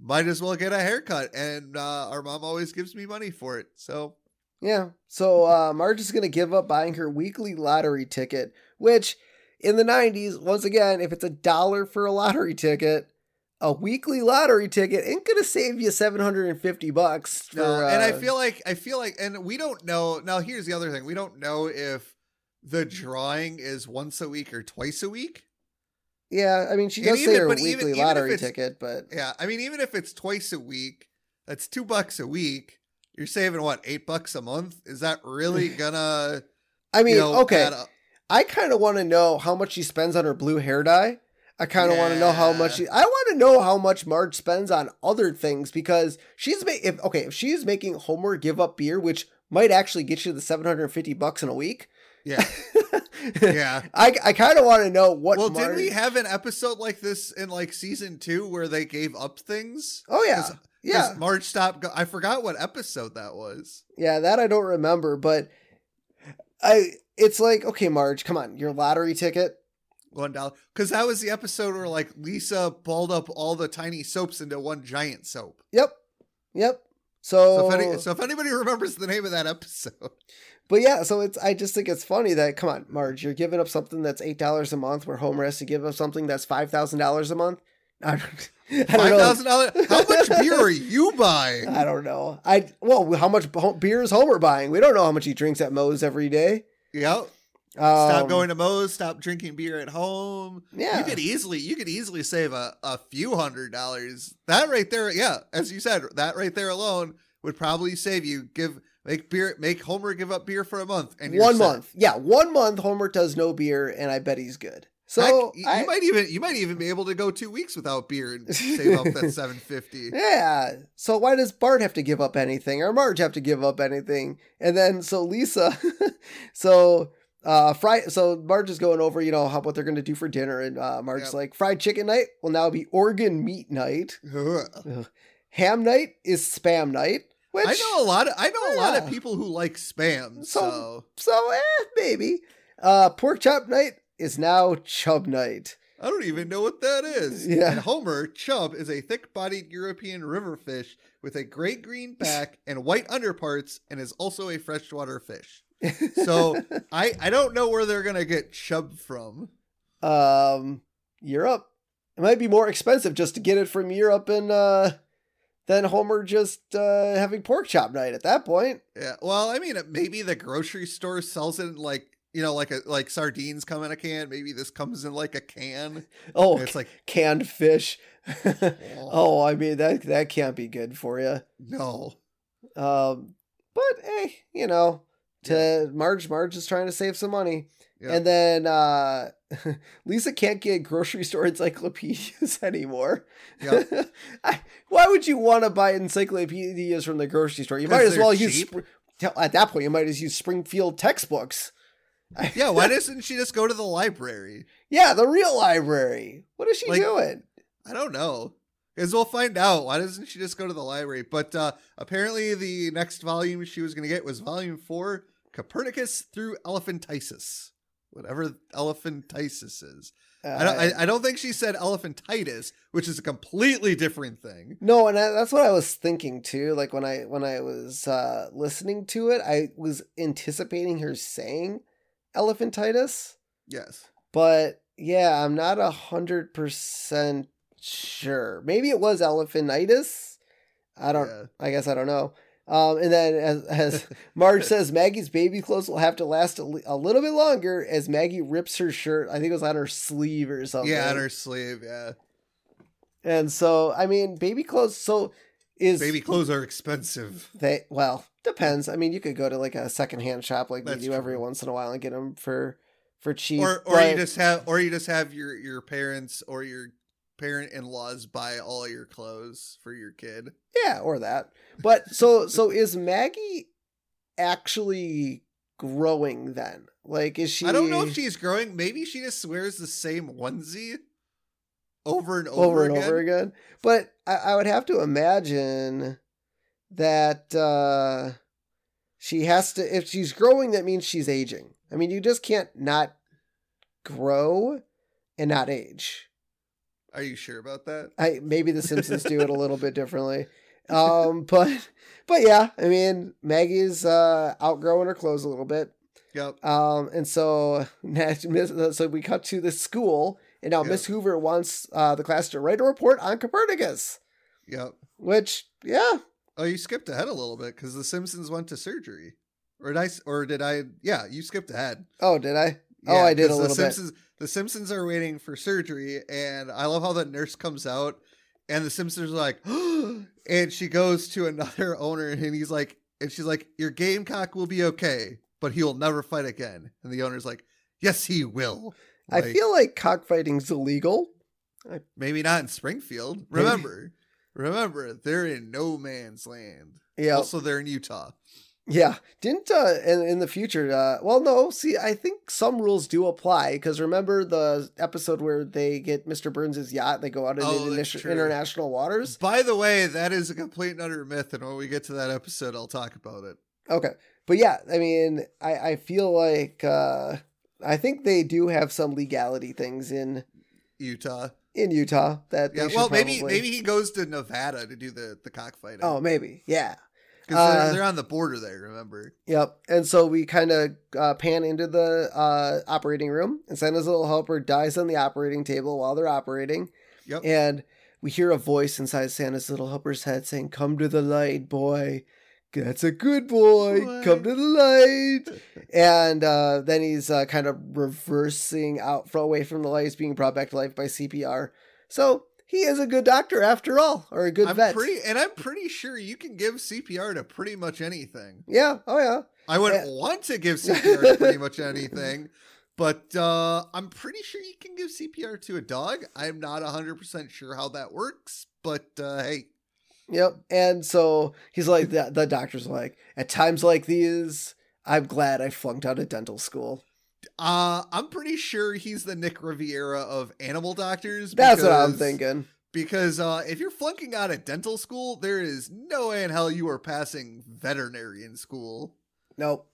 might as well get a haircut. And uh our mom always gives me money for it. So Yeah. So uh, Marge is going to give up buying her weekly lottery ticket, which in the 90s, once again, if it's a dollar for a lottery ticket, a weekly lottery ticket ain't going to save you 750 bucks. For, No, and I uh, feel like I feel like, and we don't know. Now, here's the other thing: we don't know if the drawing is once a week or twice a week. Yeah, I mean, she does say her weekly even lottery ticket, but Yeah, I mean, even if it's twice a week, that's two bucks a week. You're saving what eight bucks a month? Is that really [SIGHS] gonna? I mean, you know, okay? I kind of want to know how much she spends on her blue hair dye. I kind of want to know how much she. I want to know how much Marge spends on other things because she's ma- if okay if she's making Homer give up beer, which might actually get you the seven hundred and fifty bucks in a week. Yeah, [LAUGHS] yeah. I I kind of want to know what. well, Marge, did we have an episode like this in like season two where they gave up things? Oh yeah, 'Cause- yeah, 'Cause Marge stopped. Go- I forgot what episode that was. yeah. That I don't remember, but I. It's like okay, Marge, come on, your lottery ticket. One dollar, because that was the episode where like Lisa balled up all the tiny soaps into one giant soap. Yep, yep. So So, if, any, so if anybody remembers the name of that episode, But yeah, so it's I just think it's funny that come on, Marge, you're giving up something that's eight dollars a month, where Homer has to give up something that's five thousand dollars a month. [LAUGHS] I don't, I don't five know. thousand dollars. How much beer are you buying? [LAUGHS] I don't know. I well, how much beer is Homer buying? We don't know how much he drinks at Moe's every day. Yep. Stop Um, going to Moe's. Stop drinking beer at home. Yeah, You could easily you could easily save a, a few hundred dollars. That right there, yeah, as you said, that right there alone would probably save you. Give make beer make Homer give up beer for a month and one set. month. Yeah, one month. Homer does no beer, and I bet he's good. So Heck, you, I- might even you might even be able to go two weeks without beer and save up that [LAUGHS] seven fifty. Yeah. So why does Bart have to give up anything or Marge have to give up anything? And then so Lisa, [LAUGHS] so uh fried so Marge is going over, you know, how what they're gonna do for dinner, and uh Marge's Yep. like, fried chicken night will now be organ meat night. [LAUGHS] Ham night is spam night. Which I know a lot of I know a lot of people who like spam. So- So, so eh, maybe. Uh pork chop night is now chub night. I don't even know what that is. Yeah. And Homer chub is a thick-bodied European river fish with a great green [LAUGHS] back and white underparts, and is also a freshwater fish. [LAUGHS] So I I don't know where they're gonna get chub from. um Europe. It might be more expensive just to get it from Europe and uh than Homer just uh having pork chop night at that point. Yeah. Well, I mean, maybe the grocery store sells it like you know, like a like sardines come in a can. Maybe this comes in like a can. [LAUGHS] Oh, it's like canned fish. [LAUGHS] oh, I mean that that can't be good for you. no. Um but hey, you know, to Marge Marge is trying to save some money. And then uh [LAUGHS] Lisa can't get grocery store [LAUGHS] encyclopedias anymore. [LAUGHS] I, why would you want to buy encyclopedias from the grocery store? You might as well use cheap. Spr- tell- at that point you might as use Springfield textbooks. Yeah. Why doesn't she just go to the library? Yeah, the real library. What is she Like- doing? I don't know. Because we'll find out. Why doesn't she just go to the library? But uh, apparently, the next volume she was going to get was volume four Copernicus through Elephantiasis. Whatever elephantitis is. I, don't, Uh, I, I don't think she said elephantitis, which is a completely different thing. No, and I, that's what I was thinking too. Like when I when I was uh, listening to it, I was anticipating her saying elephantitis, Yes. but yeah, I'm not a hundred percent sure. Maybe it was elephantitis. I don't. Yeah. I guess I don't know. Um, and then as, as [LAUGHS] Marge says, Maggie's baby clothes will have to last a, li- a little bit longer as Maggie rips her shirt. I think it was on her sleeve or something. Yeah, on her sleeve. Yeah. And so, I mean, baby clothes. So is Baby clothes are expensive. They well depends. I mean, you could go to like a secondhand shop like we That's do every once in a while and get them for for cheap. Or, or you just have, or you just have your your parents or your parent in laws buy all your clothes for your kid. yeah, or that. But so so is Maggie actually growing then? Like, is she? I don't know if she's growing. Maybe she just wears the same onesie over and over, over and again. over again. But I, I would have to imagine that uh, she has to. If she's growing, that means she's aging. I mean, you just can't not grow and not age. Are you sure about that? I maybe the Simpsons do it a little bit differently. [LAUGHS] Um, but but yeah, I mean Maggie's uh outgrowing her clothes a little bit. Yep. Um, and so [LAUGHS] so we cut to the school, and now Yep. Miss Hoover wants uh the class to write a report on Copernicus, Yep. which yeah, Oh, you skipped ahead a little bit because the Simpsons went to surgery. Or did I? Or did I? Yeah, you skipped ahead. oh did I? Oh, I did a little the bit. Simpsons, The Simpsons are waiting for surgery, and I love how the nurse comes out, and the Simpsons are like, [GASPS] and she goes to another [LAUGHS] owner, and he's like, and she's like, "Your Gamecock will be okay, but he will never fight again." And the owner's like, "Yes, he will." I feel like cockfighting's illegal. maybe not in Springfield. Remember, remember, they're in no man's land. Yeah, Also, they're in Utah. Yeah, didn't uh in, in the future uh well no, see I think some rules do apply cuz remember the episode where they get Mr. Burns's yacht they go out into Oh, international waters. By the way, that is a complete and utter myth, and when we get to that episode, I'll talk about it. Okay. But yeah, I mean I I feel like uh I think they do have some legality things in Utah. in Utah that Yeah, well, maybe maybe he goes to Nevada to do the the cockfighting. Oh, maybe. Yeah. Because uh, they're, they're on the border there. Remember? Yep. And so we kind of uh, pan into the uh, operating room, and Santa's little helper dies on the operating table while they're operating. Yep. And we hear a voice inside Santa's little helper's head saying, Come to the light, boy. That's a good boy. Boy." Come to the light. [LAUGHS] and uh, then he's uh, kind of reversing out from away from the light. He's being brought back to life by CPR. So he is a good doctor after all, or a good I'm vet. pretty, and I'm pretty sure you can give CPR to pretty much anything. yeah. Oh, yeah. I wouldn't Yeah. want to give [LAUGHS] CPR to pretty much anything, but uh, I'm pretty sure you can give CPR to a dog. I'm not 100 percent sure how that works, but uh, hey, Yep. And so he's like, the, the doctor's like, at times like these, I'm glad I flunked out of dental school. Uh, I'm pretty sure he's the Nick Riviera of animal doctors. That's what I'm thinking. Because uh, if you're flunking out of dental school, there is no way in hell you are passing veterinarian school. Nope.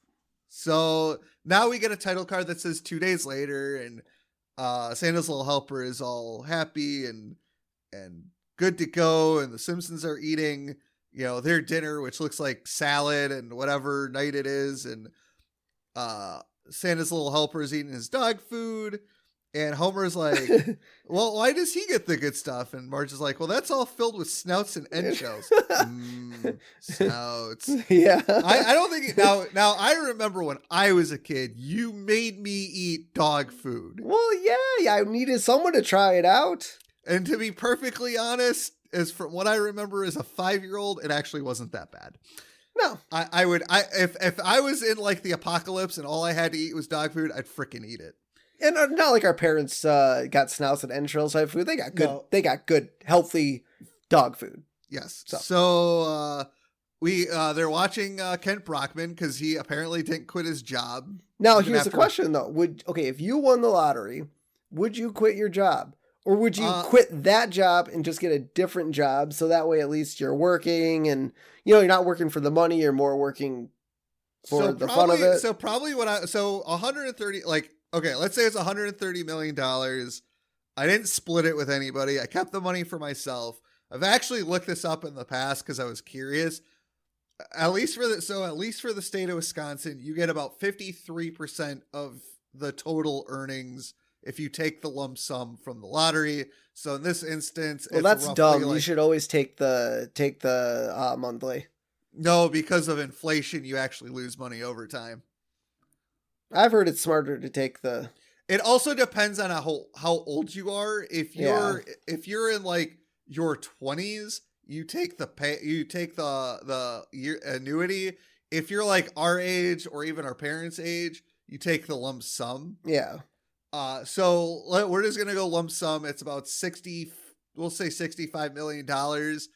So now we get a title card that says two days later, and uh, Santa's little helper is all happy and and good to go, and the Simpsons are eating, you know, their dinner, which looks like salad and whatever night it is, and uh, Santa's little helper is eating his dog food, and Homer's like, [LAUGHS] "Well, why does he get the good stuff?" And Marge is like, "Well, that's all filled with snouts and end shells." [LAUGHS] mm, snouts. [LAUGHS] yeah. I, I don't think now. Now I remember when I was a kid, you made me eat dog food, well, yeah, yeah. I needed someone to try it out. and to be perfectly honest, as from what I remember as a five year old, it actually wasn't that bad. No. I, I would I if if I was in like the apocalypse and all I had to eat was dog food, I'd freaking eat it. And uh, not like our parents uh, got snouts and entrails type food. They got good. No. They got good, healthy dog food. Yes. So- So, uh, we uh, they're watching uh, Kent Brockman because he apparently didn't quit his job. Now, here's the question though: Would okay if you won the lottery, would you quit your job, or would you Uh, quit that job and just get a different job so that way at least you're working and you know you're not working for the money, you're more working for so the fun of it. So probably what I so 130 like okay, let's say it's 130 million dollars. I didn't split it with anybody. I kept the money for myself. I've actually looked this up in the past because I was curious. At least for the so at least for the state of Wisconsin, you get about 53% of the total earnings if you take the lump sum from the lottery. So in this instance, well, it's that's dumb. you should always take the take the uh, monthly. No, because of inflation, you actually lose money over time. I've heard it's smarter to take the. It also depends on how how old you are. If you're if you're in like your twenties, you take the pay you take the the year annuity. If you're like our age or even our parents' age, you take the lump sum. Yeah, Uh, so we're just gonna go lump sum. It's about sixty. We'll say sixty-five million dollars.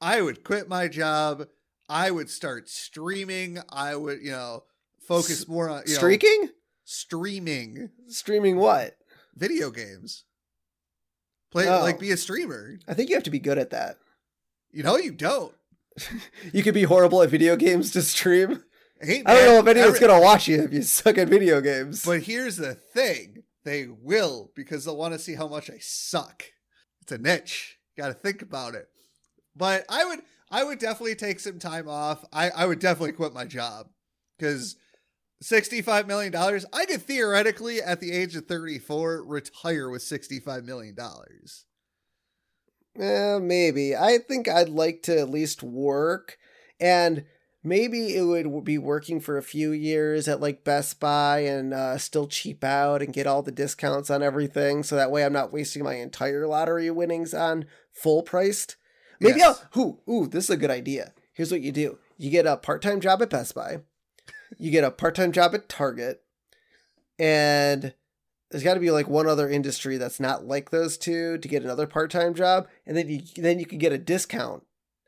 I would quit my job. I would start streaming. I would, you know, focus more on you know, streaking, streaming streaming what? video games. Play Oh. like be a streamer. I think you have to be good at that. You know you don't. [LAUGHS] you could be horrible at video games to stream. Hey, I don't know if anyone's every- gonna watch you if you suck at video games. But here's the thing they will because they'll want to see how much I suck. It's a niche. Got to think about it. But I would, I would definitely take some time off. I, I would definitely quit my job because $65 million, I could theoretically, at the age of 34, retire with $65 million. Eh, maybe. I think I'd like to at least work, and maybe it would be working for a few years at like Best Buy and uh, still cheap out and get all the discounts on everything, so that way I'm not wasting my entire lottery winnings on full priced. Maybe Yes. I'll. Ooh, ooh, this is a good idea. Here's what you do: you get a part time job at Best Buy, you get a part time job at Target, and there's got to be like one other industry that's not like those two to get another part-time job and then you then you could get a discount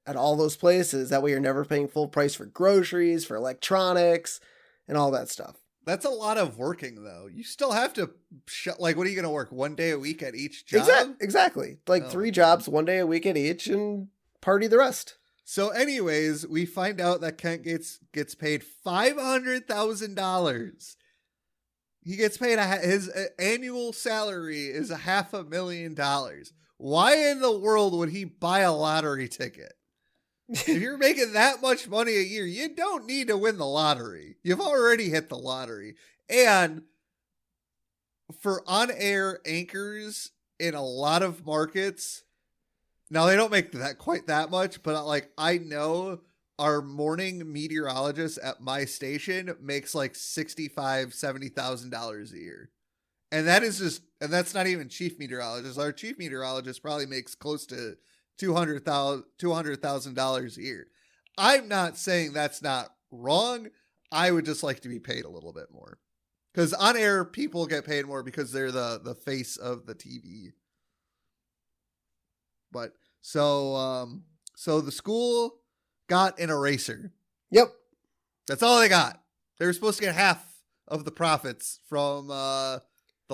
at all those places that way you're never paying full price for groceries for electronics and all that stuff That's a lot of working, though. You still have to, sh- like, what are you going to work one day a week at each job? Exac- exactly like Oh, three jobs one day a week at each and party the rest So, anyways, we find out that Kent Gates gets paid five hundred thousand dollars. He gets paid a, his uh, annual salary is a half a million dollars. Why in the world would he buy a lottery ticket? If you're making that much money a year, you don't need to win the lottery. You've already hit the lottery. And for on-air anchors in a lot of markets, now they don't make that quite that much, but like I know our morning meteorologist at my station makes like sixty-five, seventy thousand dollars a year. And that is just and that's not even chief meteorologist. Our chief meteorologist probably makes close to two hundred thousand two hundred thousand dollars a year. I'm not saying that's not wrong. I would just like to be paid a little bit more. Because on air people get paid more because they're the the face of the TV. But so um so the school got an eraser. yep That's all they got. They were supposed to get half of the profits from uh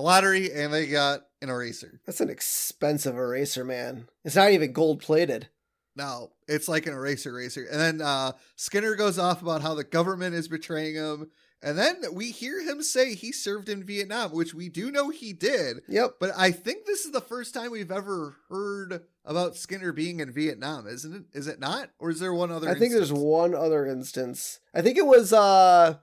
the lottery and they got an eraser. that's an expensive eraser man it's not even gold plated No, it's like an eraser eraser. And then uh Skinner goes off about how the government is betraying him. And then we hear him say he served in Vietnam, which we do know he did. yep But I think this is the first time we've ever heard about Skinner being in Vietnam, isn't it? Is it not? Or is there one other I think there's one other instance. I think it was uh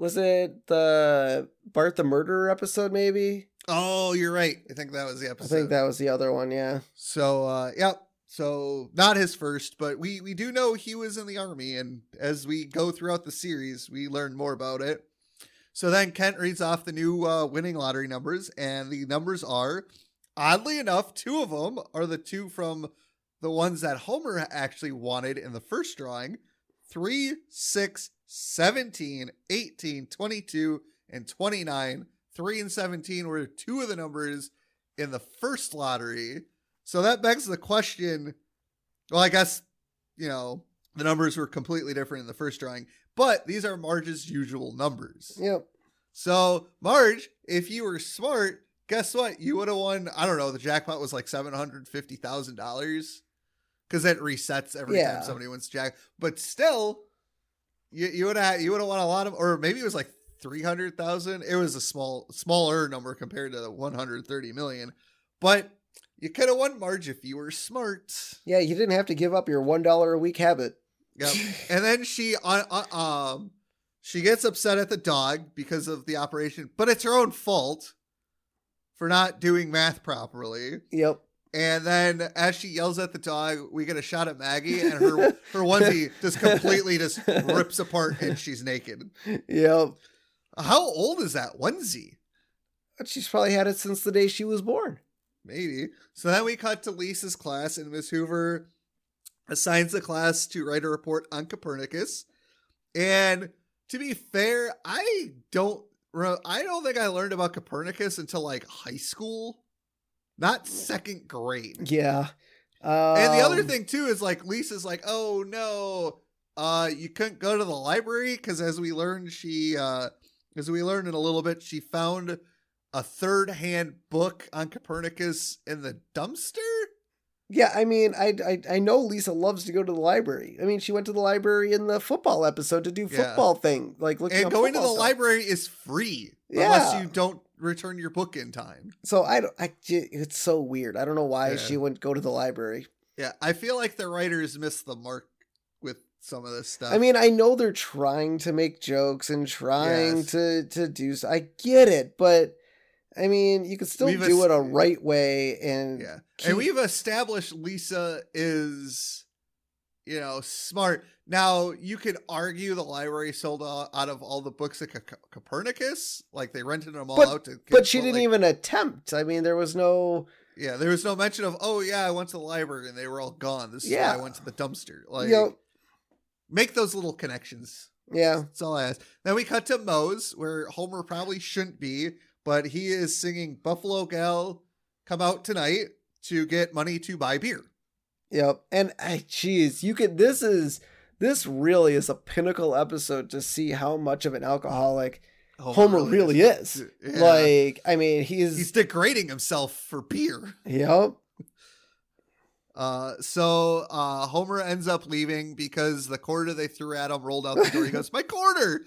was it the Bart the Murderer episode maybe? Oh, you're right. I think that was the episode. I think that was the other one, yeah. So uh yep. So not his first, but we we do know he was in the army and as we go throughout the series, we learn more about it. So then Kent reads off the new uh, winning lottery numbers and the numbers are oddly enough, two of them are the two from the ones that Homer actually wanted in the first drawing. 3, 6, 17, 18, 22 and 29. 3 and 17 were two of the numbers in the first lottery. So that begs the question. Well, I guess, you know, the numbers were completely different in the first drawing, but these are Marge's usual numbers. Yep. So, Marge, if you were smart, guess what? You would have won, I don't know, the jackpot was like $750,000 because it resets every Yeah. time somebody wins jack. But still, you, you would have you would have won a lot of, or maybe it was like 300,000. It was a small, smaller number compared to the 130 million. But you could have won Marge if you were smart. Yeah, you didn't have to give up your one dollar a week habit. Yep. [LAUGHS] and then she uh, uh, um she gets upset at the dog because of the operation, but it's her own fault for not doing math properly. Yep. And then as she yells at the dog, we get a shot at Maggie and her her onesie [LAUGHS] just completely just rips apart and she's naked. Yep. How old is that onesie? She's probably had it since the day she was born. Maybe. So then we cut to Lisa's class, and Miss Hoover assigns the class to write a report on Copernicus. And to be fair, I don't. I don't think I learned about Copernicus until like high school, not second grade. Yeah. and the other Um, thing too is like Lisa's like, oh no, uh, you couldn't go to the library because as we learned, she uh, as we learned in a little bit, she found a third hand book on Copernicus in the dumpster. Yeah, I mean, I, I I know Lisa loves to go to the library. I mean, she went to the library in the football episode to do Yeah. football thing, like looking And going to the stuff. library is free Yeah. unless you don't return your book in time. So I don't. I it's so weird. I don't know why Yeah. she wouldn't go to the library. Yeah, I feel like the writers missed the mark with some of this stuff. I mean, I know they're trying to make jokes and trying Yes. to to do. So, I get it, but I mean, you could still We've do it a right way and yeah, keep- and we've established Lisa is, you know, smart. Now you could argue the library sold out out of all the books at Co- Copernicus, like they rented them all out to. Kids, But she didn't like, even attempt. I mean, there was no. Yeah, there was no mention of, oh yeah, I went to the library and they were all gone. This is Yeah. why I went to the dumpster. Like, you know, make those little connections. yeah, That's all I ask. Then we cut to Moe's, where Homer probably shouldn't be, but he is singing Buffalo Gal Come Out Tonight to get money to buy beer. Yep. And I geez, you could this is this really is a pinnacle episode to see how much of an alcoholic Homer, really is. Yeah. Like, I mean, he's, he's degrading himself for beer. yep. Uh, so uh, Homer ends up leaving because the quarter they threw at him rolled out the door. He goes, "My quarter!"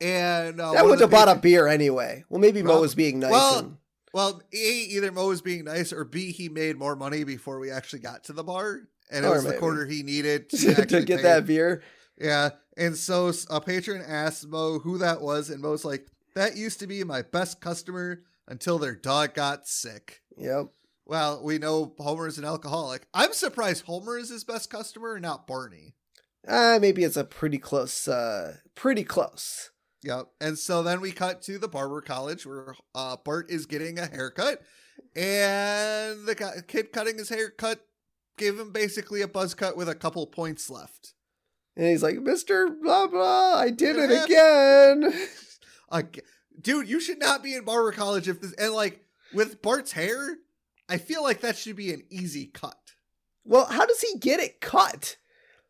And uh, that would have bought a beer anyway. Well, maybe Moe was being nice. well, and, Well, A, either Moe was being nice, or B, he made more money before we actually got to the bar. And it Or was the quarter he needed [LAUGHS] to, to get pay. that beer. Yeah. And so a patron asked Moe who that was, and Moe's like, that used to be my best customer until their dog got sick. Yep. Well, we know Homer is an alcoholic. I'm surprised Homer is his best customer, and not Barney. Uh, maybe it's a pretty close, uh, pretty close. Yep. And so then we cut to the barber college where uh, Bart is getting a haircut, and the kid cutting his haircut gave him basically a buzz cut with a couple points left. And he's like, Mr. Blah blah, I did it [LAUGHS] again. [LAUGHS] Like, dude, you should not be in barber college if this. And like with Bart's hair, I feel like that should be an easy cut. Well, how does he get it cut?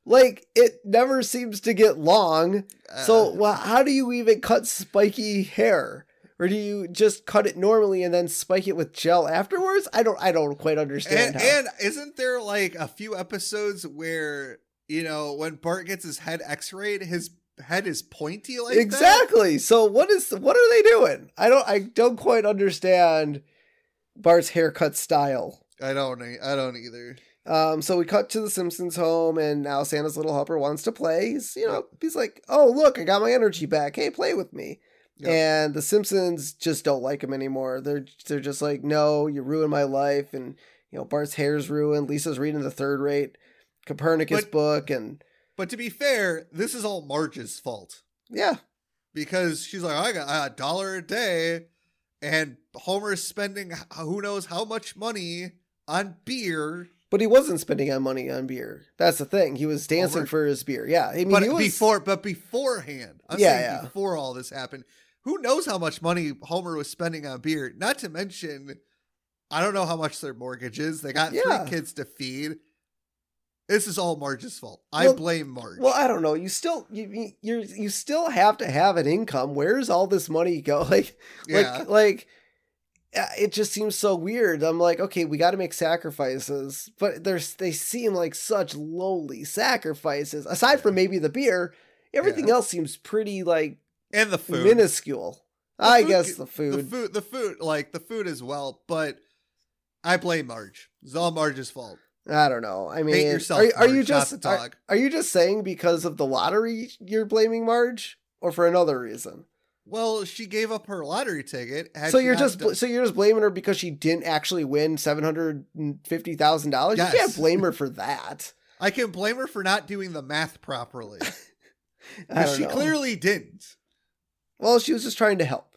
Like it never seems to get long. So, Uh, well, how do you even cut spiky hair? Or do you just cut it normally and then spike it with gel afterwards? I don't I don't quite understand and, and isn't there like a few episodes where you know when Bart gets his head X-rayed, his head is pointy like that? exactly. So what is what are they doing? I don't I don't quite understand Bart's haircut style. I don't. I don't either. Um, so we cut to the Simpsons home, and now Santa's little helper wants to play. He's, you know, he's like, "Oh, look, I got my energy back. Hey, play with me." Yep. And the Simpsons just don't like him anymore. They're they're just like, "No, you ruined my life." And you know, Bart's hair's ruined. Lisa's reading the third rate Copernicus But- book, and But to be fair, this is all Marge's fault yeah, because she's like, I got a dollar a day, and Homer's spending who knows how much money on beer. But he wasn't spending on money on beer. That's the thing. He was dancing Homer- for his beer. Yeah, I mean, but he was, before, but beforehand, I'm Yeah, saying yeah. before all this happened, who knows how much money Homer was spending on beer? Not to mention, I don't know how much their mortgage is. They got Yeah. three kids to feed. This is all Marge's fault. I Well- blame Marge. Well, I don't know. You still you you you still have to have an income. Where's all this money go? [LAUGHS] Like yeah, like like it just seems so weird. I'm like, okay, we got to make sacrifices, but there's they seem like such lowly sacrifices. Aside from maybe the beer, everything Yeah. else seems pretty like and the food. minuscule. The I food guess the the food. food, the food, like the food as well. But I blame Marge. It's all Marge's fault. I don't know. I mean, Hate yourself, are, are you just are, are you just saying because of the lottery you're blaming Marge, or for another reason? Well, she gave up her lottery ticket. had so you're just done- so you're just blaming her because she didn't actually win seven hundred and fifty thousand dollars. You can't blame her [LAUGHS] for that. I can blame her for not doing the math properly. [LAUGHS] I 'Cause don't she know. clearly didn't. Well, she was just trying to help.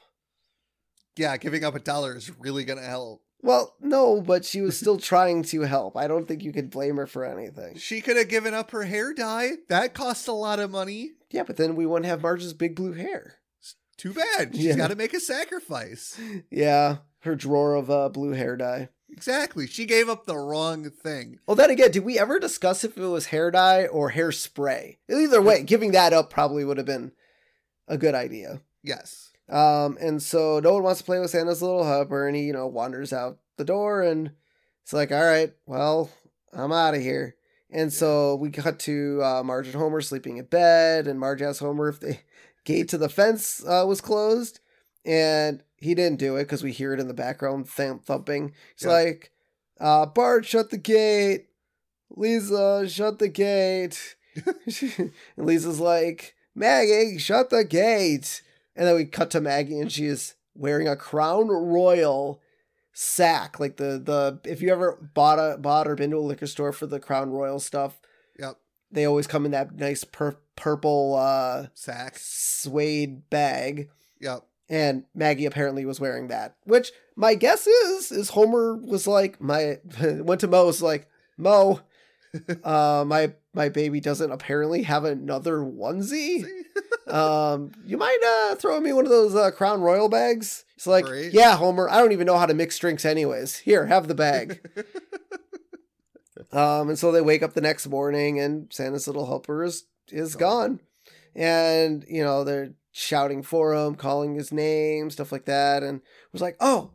Yeah, giving up a dollar is really gonna help. Well, no, but she was still [LAUGHS] trying to help. I don't think you could blame her for anything. She could have given up her hair dye. That cost a lot of money. Yeah, but then we wouldn't have Marge's big blue hair. Too bad. She's Yeah. got to make a sacrifice. Yeah, her drawer of uh, blue hair dye. Exactly. She gave up the wrong thing. Well, then again, did we ever discuss if it was hair dye or hairspray? Either way, giving that up probably would have been a good idea. Yes. Um, and so no one wants to play with Santa's little helper, and he, you know, wanders out the door, and it's like, all right, well, I'm out of here. And so we cut to uh, Marge and Homer sleeping in bed, and Marge asks Homer if the gate to the fence uh, was closed, and he didn't do it because we hear it in the background th- thumping. It's Yeah. like, uh, "Bart, shut the gate. Lisa, shut the gate." [LAUGHS] and Lisa's like, "Maggie, shut the gate." And then we cut to Maggie, and she is wearing a Crown Royal sack, like the the if you ever bought a bought or been to a liquor store for the Crown Royal stuff. They always come in that nice pur- purple uh Sack. suede bag. Yep. And Maggie apparently was wearing that, which my guess is is Homer was like my [LAUGHS] went to Moe was like Moe, [LAUGHS] uh, my my baby doesn't apparently have another onesie. [LAUGHS] Um, you mind uh throwing me one of those uh, Crown Royal bags? It's like, Great. yeah, Homer. I don't even know how to mix drinks, anyways. Here, have the bag. Um, and so they wake up the next morning, and Santa's little helper is is gone, and you know they're shouting for him, calling his name, stuff like that, and was like, "Oh,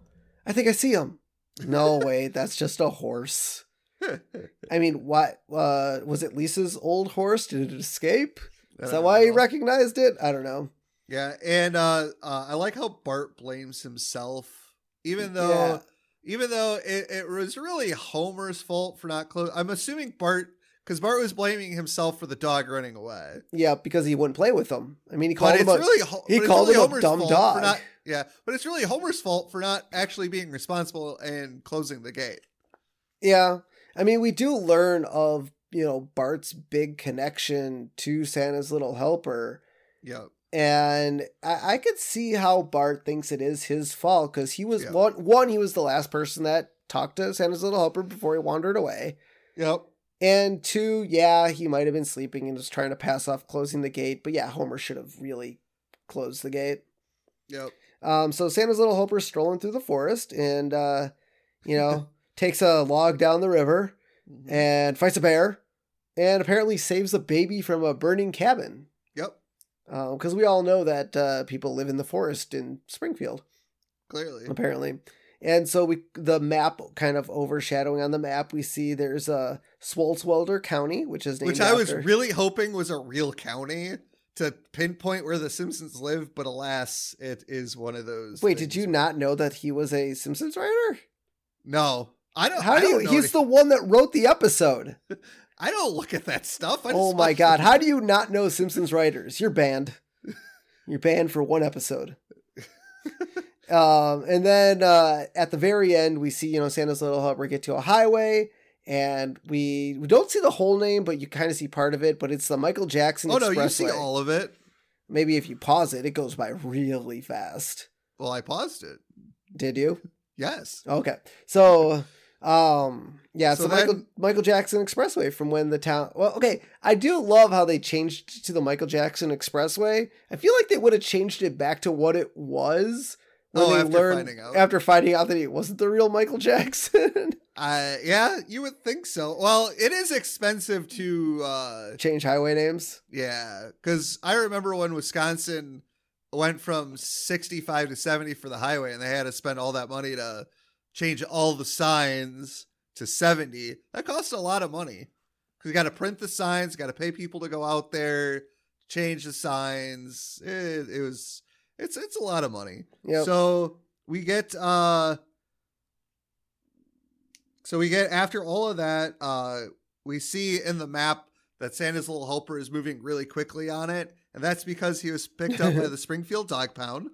I think I see him." No, [LAUGHS] wait, that's just a horse. [LAUGHS] I mean, what uh, was it? Lisa's old horse? Did it escape? Is that why he recognized it? I don't know. Yeah, and uh, uh, I like how Bart blames himself, even though Yeah. Even though it, it was really Homer's fault for not close. I'm assuming Bart because Bart was blaming himself for the dog running away. Yeah, because he wouldn't play with him. I mean, he called But him it's a really he called really him a dumb dog. For not, yeah, but it's really Homer's fault for not actually being responsible and closing the gate. Yeah. I mean, we do learn of, you know, Bart's big connection to Santa's little helper. Yeah, And I, I could see how Bart thinks it is his fault because he was Yeah. one, one, he was the last person that talked to Santa's little helper before he wandered away. yep, And two, yeah, he might have been sleeping and just trying to pass off closing the gate. But yeah, Homer should have really closed the gate. yep. Um, so Santa's little helper is strolling through the forest and, uh, you know, [LAUGHS] takes a log down the river Mhm. and fights a bear and apparently saves a baby from a burning cabin. Because we all know that uh, people live in the forest in Springfield, clearly. apparently. And so we, the map kind of overshadowing on the map, we see there's a Swartzwelder County, which is named Which I was really hoping was a real county to pinpoint where the Simpsons live, but alas, it is one of those. Wait, did you not know that he was a Simpsons writer? No, I don't. How do you? He's the one that wrote the episode. [LAUGHS] I don't look at that stuff. Oh my god! How do you not know Simpsons writers? You're banned. You're banned for one episode. [LAUGHS] um, and then uh, at the very end, we see you know Santa's little helper get to a highway, and we we don't see the whole name, but you kind of see part of it. But it's the Michael Jackson Oh no, you see all of it. Maybe if you pause it, it goes by really fast. Well, I paused it. Did you? Yes. Okay. So, um, yeah, So so Michael then- Michael Jackson Expressway from when the town. Well, okay, I do love how they changed to the Michael Jackson Expressway. I feel like they would have changed it back to what it was when Oh, they after learned finding out. after finding out that he wasn't the real Michael Jackson. [LAUGHS] Uh, yeah, you would think so. Well, it is expensive to. uh Change highway names. Yeah, because I remember when Wisconsin went from 65 to 70 for the highway, and they had to spend all that money to change all the signs to 70. That costs a lot of money because you got to print the signs, got to pay people to go out there, change the signs. It, it was it's it's a lot of money. Yep. So we get uh so we get after all of that, uh we see in the map that Santa's little helper is moving really quickly on it, and that's because he was picked up by the [LAUGHS] Springfield Dog Pound.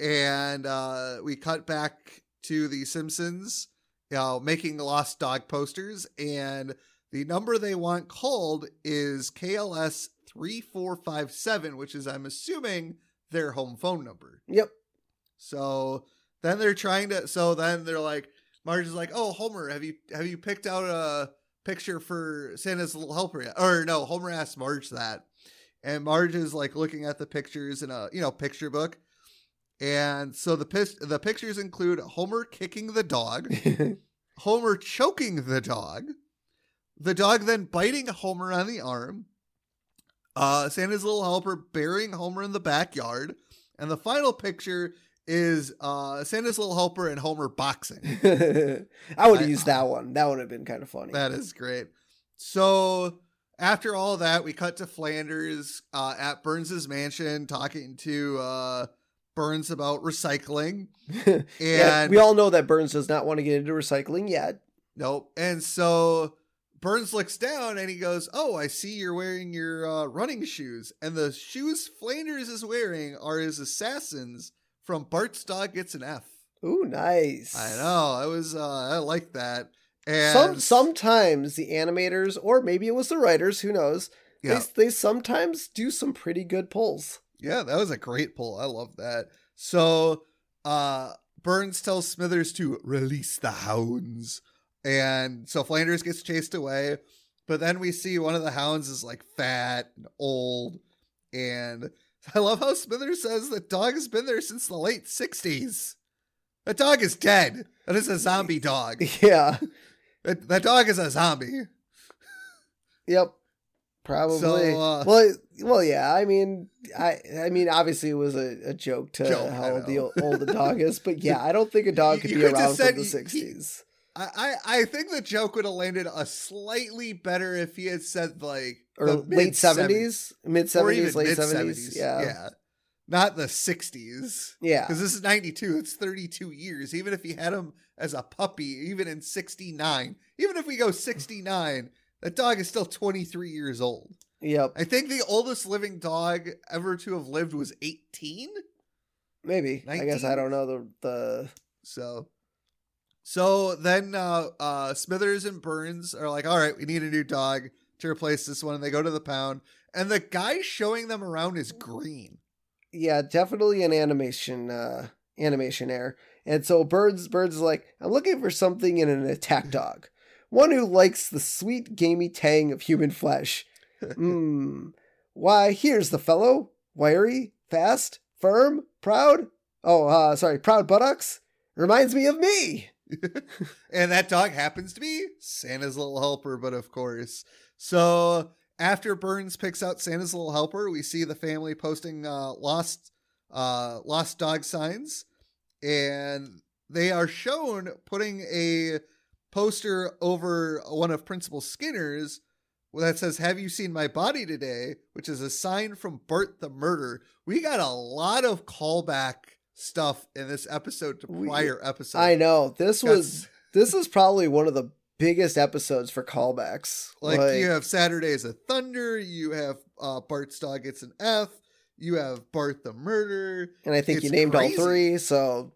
And uh we cut back to the Simpsons, you know, making lost dog posters, and the number they want called is KLS 3457, which is I'm assuming their home phone number. Yep. So then they're trying to. So then they're like, Marge is like, "Oh, Homer, have you have you picked out a picture for Santa's little helper yet?" Or no, Homer asks Marge that, and Marge is like looking at the pictures in a you know picture book, and so the pis- the pictures include Homer kicking the dog, [LAUGHS] Homer choking the dog, the dog then biting Homer on the arm, uh, Santa's little helper burying Homer in the backyard, and the final picture is uh Santa's Little Helper and Homer boxing. [LAUGHS] I would have used that one. That would have been kind of funny. That is great. So after all that, we cut to Flanders uh, at Burns's mansion talking to uh, Burns about recycling. [LAUGHS] And yeah, we all know that Burns does not want to get into recycling yet. nope. And so Burns looks down and he goes, "Oh, I see you're wearing your uh, running shoes." And the shoes Flanders is wearing are his assassins from Bart's Dog Gets an F. Ooh, nice. I know. I was uh, I like that. And Some sometimes the animators, or maybe it was the writers, who knows? yeah. They they sometimes do some pretty good pulls. Yeah, that was a great pull. I love that. So, uh Burns tells Smithers to release the hounds. And so Flanders gets chased away, but then we see one of the hounds is like fat and old. And [LAUGHS] I love how Smithers says the dog has been there since the late 60s. That dog is dead. That is a zombie dog. [LAUGHS] Yeah. That, that dog is a zombie. [LAUGHS] Yep. Probably. So, uh, well, well, yeah. I mean, I, I mean, obviously it was a, a joke to Joke, how old the old the dog is, but yeah, [LAUGHS] I don't think a dog could you be could around said from the he- he- sixties. I, I I think the joke would have landed a slightly better if he had said like Or the late mid-seventies. mid seventies, late seventies. Yeah, yeah, not the sixties. yeah, Because this is ninety two. It's thirty two years. Even if he had him as a puppy, even in sixty nine, even if we go sixty nine, that dog is still twenty three years old. yep. I think the oldest living dog ever to have lived was eighteen. Maybe. I guess I don't know the the. So so then uh uh Smithers and Burns are like, all right, we need a new dog to replace this one. And they go to the pound. And the guy showing them around is green. Yeah, definitely an animation uh animation error. And so Burns Burns is like, I'm looking for something in an attack dog. One who likes the sweet gamey tang of human flesh. [LAUGHS] Hmm. Why, here's the fellow. Wiry, fast, firm, proud. Oh, uh, sorry, proud buttocks. Reminds me of me. [LAUGHS] and that dog happens to be Santa's little helper, but of course. So after Burns picks out Santa's little helper, we see the family posting uh lost uh lost dog signs and they are shown putting a poster over one of Principal Skinner's that says "Have you seen my body today?" which is a sign from Bart the Murder. We got a lot of callback stuff in this episode to We- prior episodes. I know. This Got was this is probably one of the biggest episodes for callbacks. Like, you have Saturdays of Thunder, you have uh, Bart's dog gets an F, you have Bart the Murder. and I think it's you named crazy. all three, so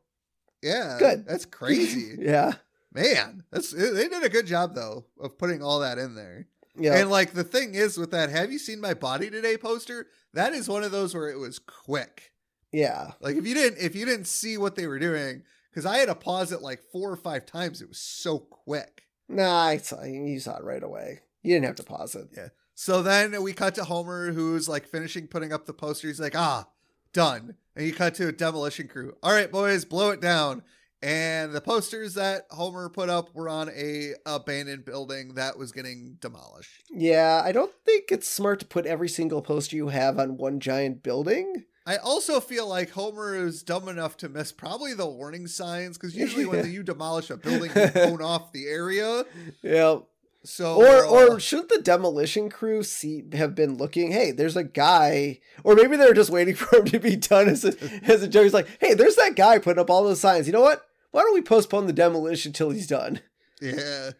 Yeah, Good. That's [LAUGHS] crazy, yeah. Man. That's they did a good job though of putting all that in there. Yeah. And like the thing is with that, have you seen my body today poster? That is one of those where it was quick. yeah. Like if you didn't if you didn't see what they were doing, because I had to pause it like four or five times. It was so quick. Nah, I saw you saw it right away. You didn't have to pause it. Yeah. So then we cut to Homer, who's like finishing putting up the poster. He's like, ah, done. And you cut to a demolition crew. All right, boys, blow it down. And the posters that Homer put up were on a abandoned building that was getting demolished. Yeah, I don't think it's smart to put every single poster you have on one giant building. I also feel like Homer is dumb enough to miss probably the warning signs because usually when [LAUGHS] you demolish a building, you [LAUGHS] own off the area. Yeah. So Or we're or should the demolition crew see have been looking, hey, there's a guy or maybe they're just waiting [LAUGHS] for him to be done as a as a joke. He's like, hey, there's that guy putting up all those signs. You know what? Why don't we postpone the demolition till he's done? Yeah.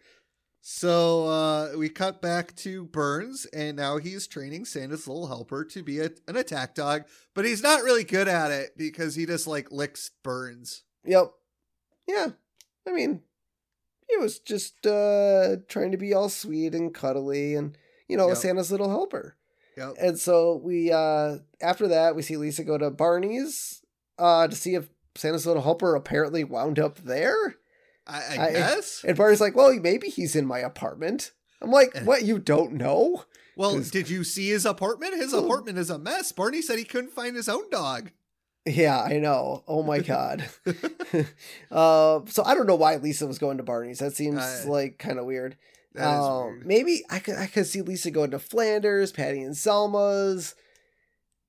So uh, we cut back to Burns, and now he's training Santa's little helper to be a, an attack dog, but he's not really good at it because he just like licks Burns. Yep. Yeah. I mean, he was just uh trying to be all sweet and cuddly and you know, Yep. Santa's little helper. Yep. And so we uh after that we see Lisa go to Barney's uh to see if Santa's little helper apparently wound up there. I, I, I- guess. And Barney's like, "Well, maybe he's in my apartment." I'm like, Eh. "What? You don't know?" Well, did you see his apartment? His apartment is a mess. Barney said he couldn't find his own dog. Yeah, I know. Oh my god. [LAUGHS] [LAUGHS] uh, so I don't know why Lisa was going to Barney's. That seems Uh, like kind of weird. Um, weird. Maybe I could I could see Lisa going to Flanders, Patty and Selma's.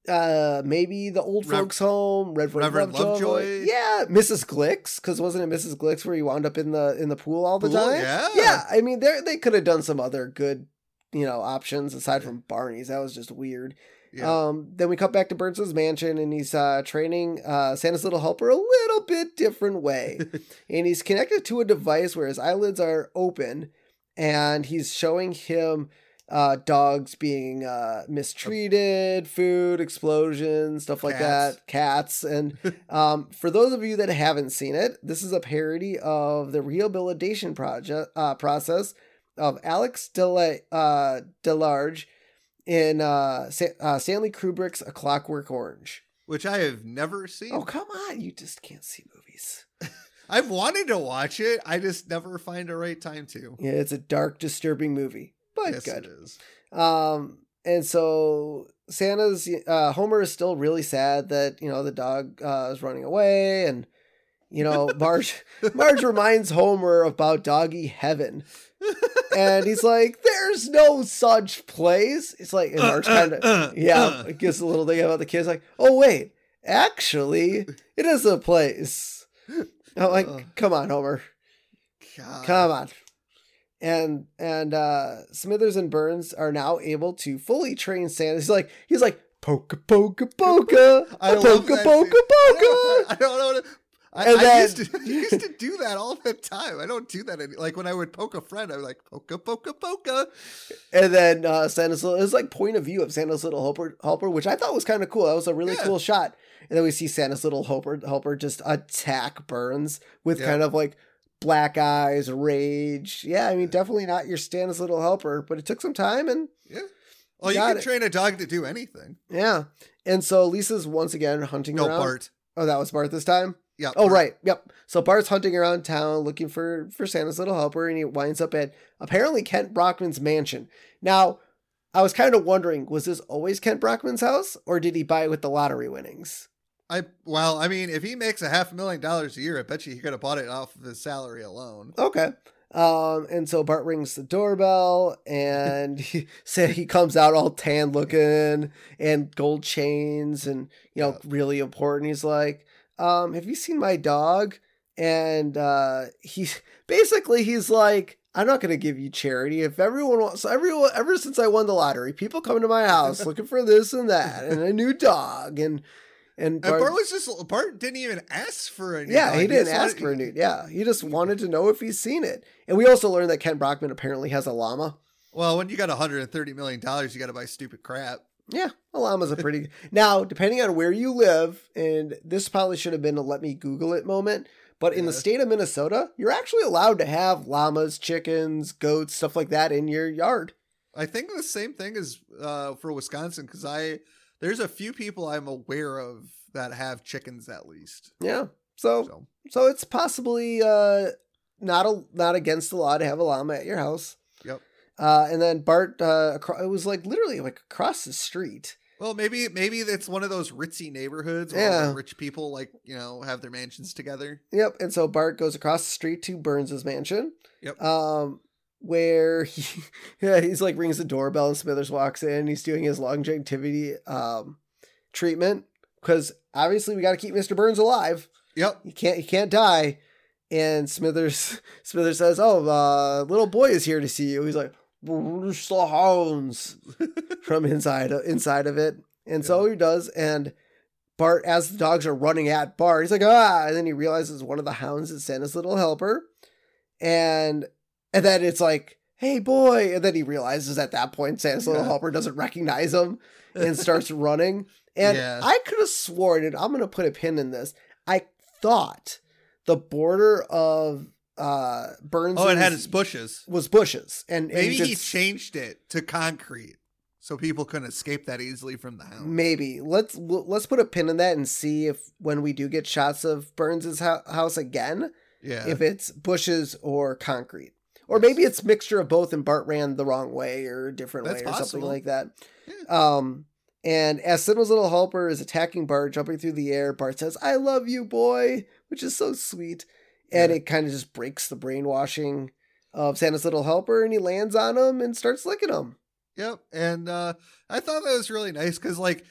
Uh maybe the old Rev- folks home reverend, Reverend lovejoy. Lovejoy. yeah mrs glicks because wasn't it mrs glicks where he wound up in the in the pool all the Pool, time yeah. yeah i mean they they could have done some other good you know options aside from barney's that was just weird Yeah. um then we cut back to burns's mansion and he's uh training uh santa's little helper a little bit different way [LAUGHS] and he's connected to a device where his eyelids are open and he's showing him uh, dogs being uh, mistreated, food explosions, stuff like Cats. that, cats. And [LAUGHS] um, for those of you that haven't seen it, this is a parody of the rehabilitation project uh, process of Alex Dela- uh, Delarge in uh, Sa- uh, Stanley Kubrick's A Clockwork Orange. Which I have never seen. Oh come on, you just can't see movies. [LAUGHS] I've wanted to watch it. I just never find a right time to. Yeah, it's a dark, disturbing movie, but yes, good. it is. Um, and so Santa's uh, Homer is still really sad that you know the dog uh, is running away, and you know Marge [LAUGHS] Marge reminds Homer about doggy heaven, and he's like, "There's no such place." It's like and Marge kind of Uh, yeah, uh. it gives a little thing about the kids like, "Oh wait, actually, it is a place." I'm like. "Come on, Homer." God. Come on. And and uh Smithers and Burns are now able to fully train Santa. He's like he's like poka poka poka [LAUGHS] I poka poka. I poka. don't, [LAUGHS] I don't know. What to, I, And I used to [LAUGHS] I used to do that all the time. I don't do that any, like when I would poke a friend. I was like poka poka poka. And then uh Santa's little it was like point of view of Santa's little helper helper, which I thought was kind of cool. That was a really Yeah. cool shot. And then we see Santa's little helper helper just attack Burns with Yeah. kind of like black eyes, rage. Yeah, I mean definitely not your Santa's little helper, but it took some time and yeah. Well, you can it. train a dog to do anything. yeah. And so Lisa's once again hunting No around. Bart. Oh, that was Bart this time? Yeah. Oh, Bart. right. Yep. So Bart's hunting around town looking for for Santa's little helper, and he winds up at apparently Kent Brockman's mansion. Now, I was kind of wondering, was this always Kent Brockman's house, or did he buy it with the lottery winnings? I well, I mean, if he makes a half a million dollars a year, I bet you he could have bought it off of his salary alone. Okay. Um, and so Bart rings the doorbell, and he [LAUGHS] say he comes out all tan looking and gold chains, and you know, Yeah. really important. He's like, um, "Have you seen my dog?" And uh, he's [LAUGHS] basically he's like, "I'm not gonna give you charity. If everyone wants, everyone ever since I won the lottery, people come to my house looking for this and that, and a new dog, and and And Bart- Bart was just Bart didn't even ask for a new yeah, dog. he didn't ask wanted- for a nude. Yeah, he just wanted to know if he's seen it. And we also learned that Kent Brockman apparently has a llama. Well, when you got 130 million dollars, you got to buy stupid crap. Yeah, a llama's a pretty. [LAUGHS] now, depending on where you live, and this probably should have been a let me Google it moment, but in the state of Minnesota, you're actually allowed to have llamas, chickens, goats, stuff like that in your yard. I think the same thing is uh, for Wisconsin because I there's a few people I'm aware of that have chickens at least. Yeah. So, So so it's possibly uh, not a not against the law to have a llama at your house. Yep. Uh, and then Bart, uh, it was like literally like across the street. well, maybe maybe it's one of those ritzy neighborhoods where Yeah. rich people like you know have their mansions together. Yep. And so Bart goes across the street to Burns's mansion. Yep. Um, where [LAUGHS] he, yeah, he's like rings the doorbell and Smithers walks in. He's doing his longevity um treatment because obviously we got to keep Mr. Burns alive. Yep. He can't he can't die. And Smithers [LAUGHS] Smithers says, "Oh, uh, little boy is here to see you." He's like, "Where's the hounds?" [LAUGHS] from inside inside of it. And so he does. And Bart, as the dogs are running at Bart, he's like, "Ah!" And then he realizes one of the hounds is Santa's little helper. And and then it's like, "Hey, boy!" And then he realizes at that point Santa's little Yeah. helper doesn't recognize him and starts [LAUGHS] running. And Yeah. I could have sworn, and I'm going to put a pin in this. I thought the border of uh Burns Oh, it had its bushes. was bushes, and and Maybe you he changed it to concrete so people couldn't escape that easily from the house. Maybe let's let's put a pin in that and see if when we do get shots of Burns's hou- house again, Yeah. if it's bushes or concrete, or maybe it's mixture of both, and Bart ran the wrong way or a different That's way or something like that. Um, and as Santa's little helper is attacking Bart, jumping through the air, Bart says, "I love you, boy," which is so sweet, and Yeah. it kind of just breaks the brainwashing of Santa's little helper, and he lands on him and starts licking him. Yep. And uh, I thought that was really nice because, like,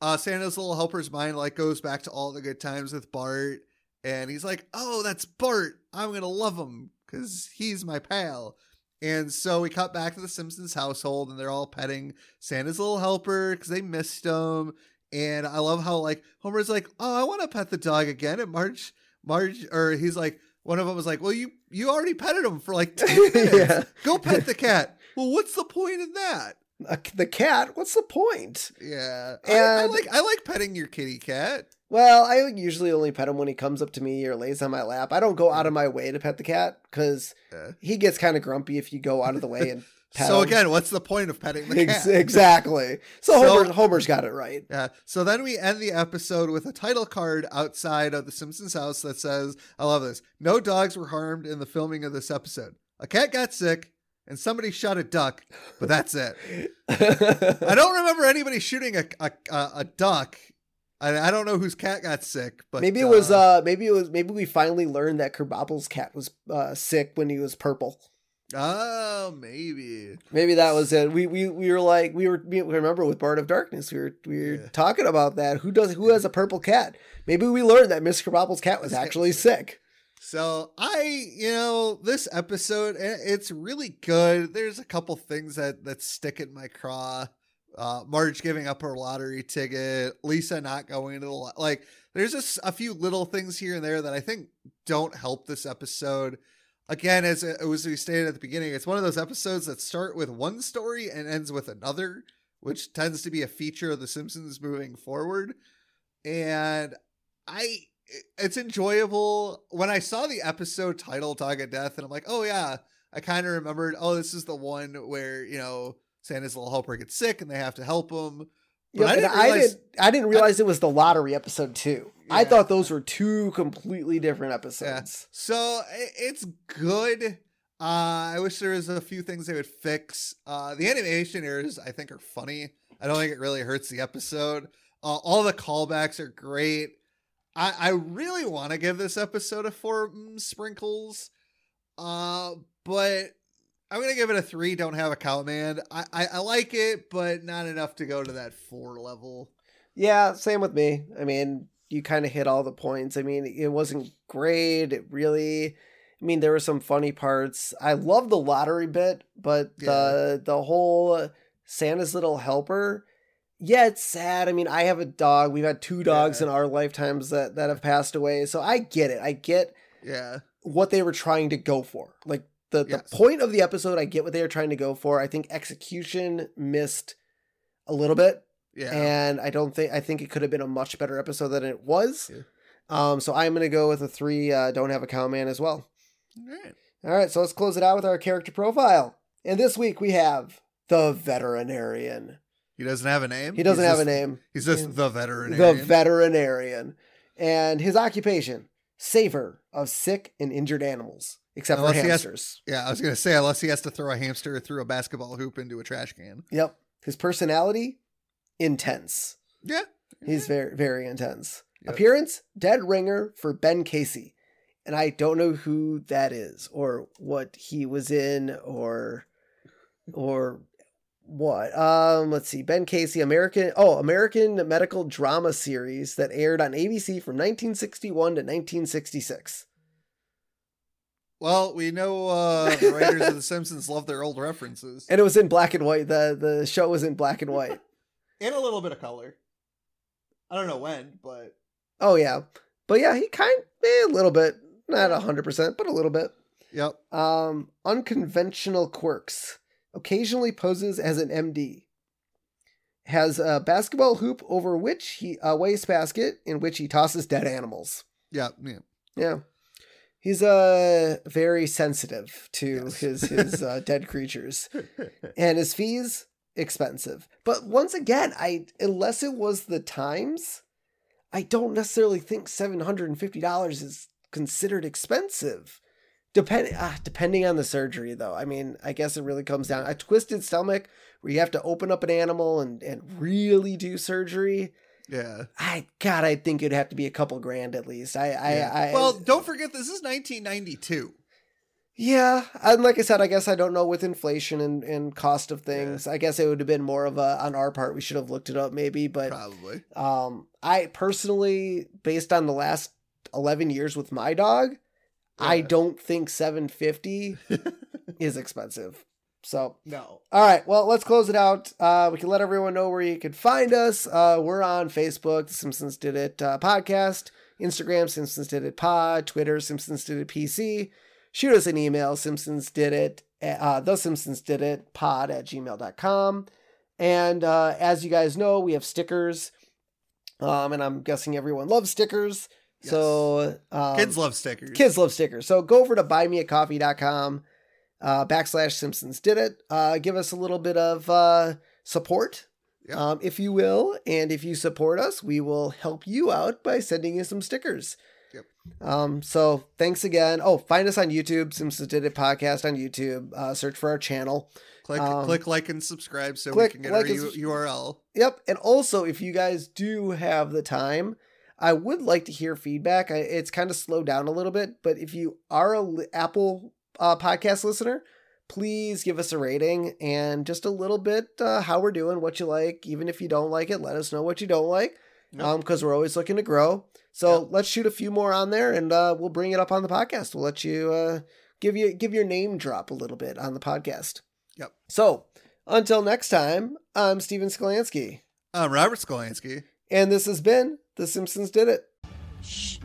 uh, Santa's little helper's mind like goes back to all the good times with Bart, and he's like, "Oh, that's Bart. I'm gonna love him because he's my pal." And so we cut back to the Simpsons household, and they're all petting Santa's little helper because they missed him. And I love how like Homer's like, "Oh, I want to pet the dog again." And Marge, Marge, or he's like, one of them was like, "Well, you you already petted him for like ten [LAUGHS] minutes. Yeah. Go pet the [LAUGHS] cat." well, what's the point in that? Uh, the cat. What's the point? Yeah, I, I like I like petting your kitty cat. Well, I usually only pet him when he comes up to me or lays on my lap. I don't go out of mm. my way to pet the cat because Yeah. he gets kind of grumpy if you go out of the way and [LAUGHS] pet So him. again, what's the point of petting the cat? exactly. So, So- Homer, Homer's got it right. Yeah. So then we end the episode with a title card outside of the Simpsons house that says, I love this. No dogs were harmed in the filming of this episode. A cat got sick and somebody shot a duck, but that's it. [LAUGHS] I don't remember anybody shooting a, a, a duck. I, I don't know whose cat got sick, but maybe it was uh maybe it was maybe we finally learned that Krabappel's cat was uh sick when he was purple. oh maybe Maybe that was it. We we we were like we were we remember with Bart of Darkness we were we were Yeah. talking about that. Who does who has a purple cat? Maybe we learned that Mr. Krabappel's cat was [LAUGHS] actually sick. So I, you know, this episode it's really good. There's a couple things that that stick in my craw. Uh, Marge giving up her lottery ticket, Lisa not going to the lo- like. There's just a few little things here and there that I think don't help this episode. Again, as it as we stated at the beginning, it's one of those episodes that start with one story and ends with another, which tends to be a feature of The Simpsons moving forward. And I it's enjoyable. When I saw the episode title Dog of Death, and I'm like, oh yeah, I kind of remembered, oh, this is the one where, you know, Santa's little helper gets sick and they have to help him. But Yep, I didn't I realize didn't I didn't realize it was the lottery episode too. I thought those were two completely different episodes. So it's good. Uh, I wish there was a few things they would fix. Uh, the animation errors I think are funny. I don't think it really hurts the episode. Uh, all the callbacks are great. I, I really want to give this episode a four mm, sprinkles, uh, but I'm gonna give it a three. Don't have a cowman. I, I I like it, but not enough to go to that four level. Yeah, same with me. I mean, you kind of hit all the points. I mean, it wasn't great. It really I mean, there were some funny parts. I love the lottery bit, but the the whole Santa's little helper yeah, it's sad. I mean, I have a dog. We've had two dogs Yeah. in our lifetimes that, that have passed away. So I get it. I get Yeah, what they were trying to go for. Like the, Yes. the point of the episode, I get what they are trying to go for. I think execution missed a little bit, yeah. and I don't think I think it could have been a much better episode than it was. Yeah. Um, so I'm gonna go with a three. Uh, don't have a cowman as well. All right. All right, so let's close it out with our character profile. And this week we have the veterinarian. He doesn't have a name. He doesn't He's have just- a name. He's just Yeah. the veterinarian. The veterinarian. And his occupation, saver of sick and injured animals, except Unless for he has- hamsters. yeah, I was gonna say unless he has to throw a hamster through a basketball hoop into a trash can. Yep. His personality, intense. Yeah. He's very, very intense. Yep. Appearance, dead ringer for Ben Casey. And I don't know who that is or what he was in or or what. Um, let's see. Ben Casey, American oh, American medical drama series that aired on ABC from 1961 to 1966. Well, we know uh, the writers of The Simpsons love their old references And it was in black and white. The the show was in black and [LAUGHS] white. and a little bit of color. I don't know when, but Oh yeah. But yeah, he kind eh, a little bit, not 100%, but a little bit. yep. Um, unconventional quirks. Occasionally poses as an MD. Has a basketball hoop over which he a wastebasket in which he tosses dead animals. Yeah, yeah. Yeah, he's uh very sensitive to Yes. his his uh, [LAUGHS] dead creatures, and his fees expensive. But once again, I unless it was the times, I don't necessarily think seven hundred and fifty dollars is considered expensive. Depend ah, depending on the surgery, though. I mean, I guess it really comes down a twisted stomach where you have to open up an animal and and really do surgery. Yeah. I God, I think it'd have to be a couple grand at least. I I, yeah. I well, don't forget this is 1992. Yeah, and like I said, I guess I don't know with inflation and, and cost of things. I guess it would have been more of a on our part. We should have looked it up maybe, but Probably. um, I personally, based on the last eleven years with my dog, I don't think seven fifty [LAUGHS] is expensive. So No. All right, well, let's close it out. Uh, we can let everyone know where you can find us. Uh, we're on Facebook, The Simpsons Did It uh, podcast, Instagram, Simpsons Did It pod, Twitter, Simpsons Did It PC. Shoot us an email, Simpsons Did It, uh, The Simpsons Did It pod at gmail.com. And uh, as you guys know, we have stickers. Um, and I'm guessing everyone loves stickers. So um, Kids love stickers. Kids love stickers. So go over to buymeacoffee.com uh, backslash Simpsons did it. Uh, give us a little bit of uh, support, um, if you will. And if you support us, we will help you out by sending you some stickers. Yep. Um, so thanks again. Oh, find us on YouTube, Simpsons Did It podcast on YouTube. Uh, search for our channel. Click, um, click like and subscribe so click we can get like our U- URL. Yep. And also, if you guys do have the time, I would like to hear feedback. I, it's kind of slowed down a little bit, but if you are a Apple uh, podcast listener, please give us a rating and just a little bit uh, how we're doing, what you like. Even if you don't like it, let us know what you don't like, Yep. um, because we're always looking to grow. So Yep. let's shoot a few more on there, and uh, we'll bring it up on the podcast. We'll let you uh, give you give your name drop a little bit on the podcast. Yep. So until next time, I'm Steven Skolansky. I'm Robert Skolansky. And this has been The Simpsons Did It. Shh,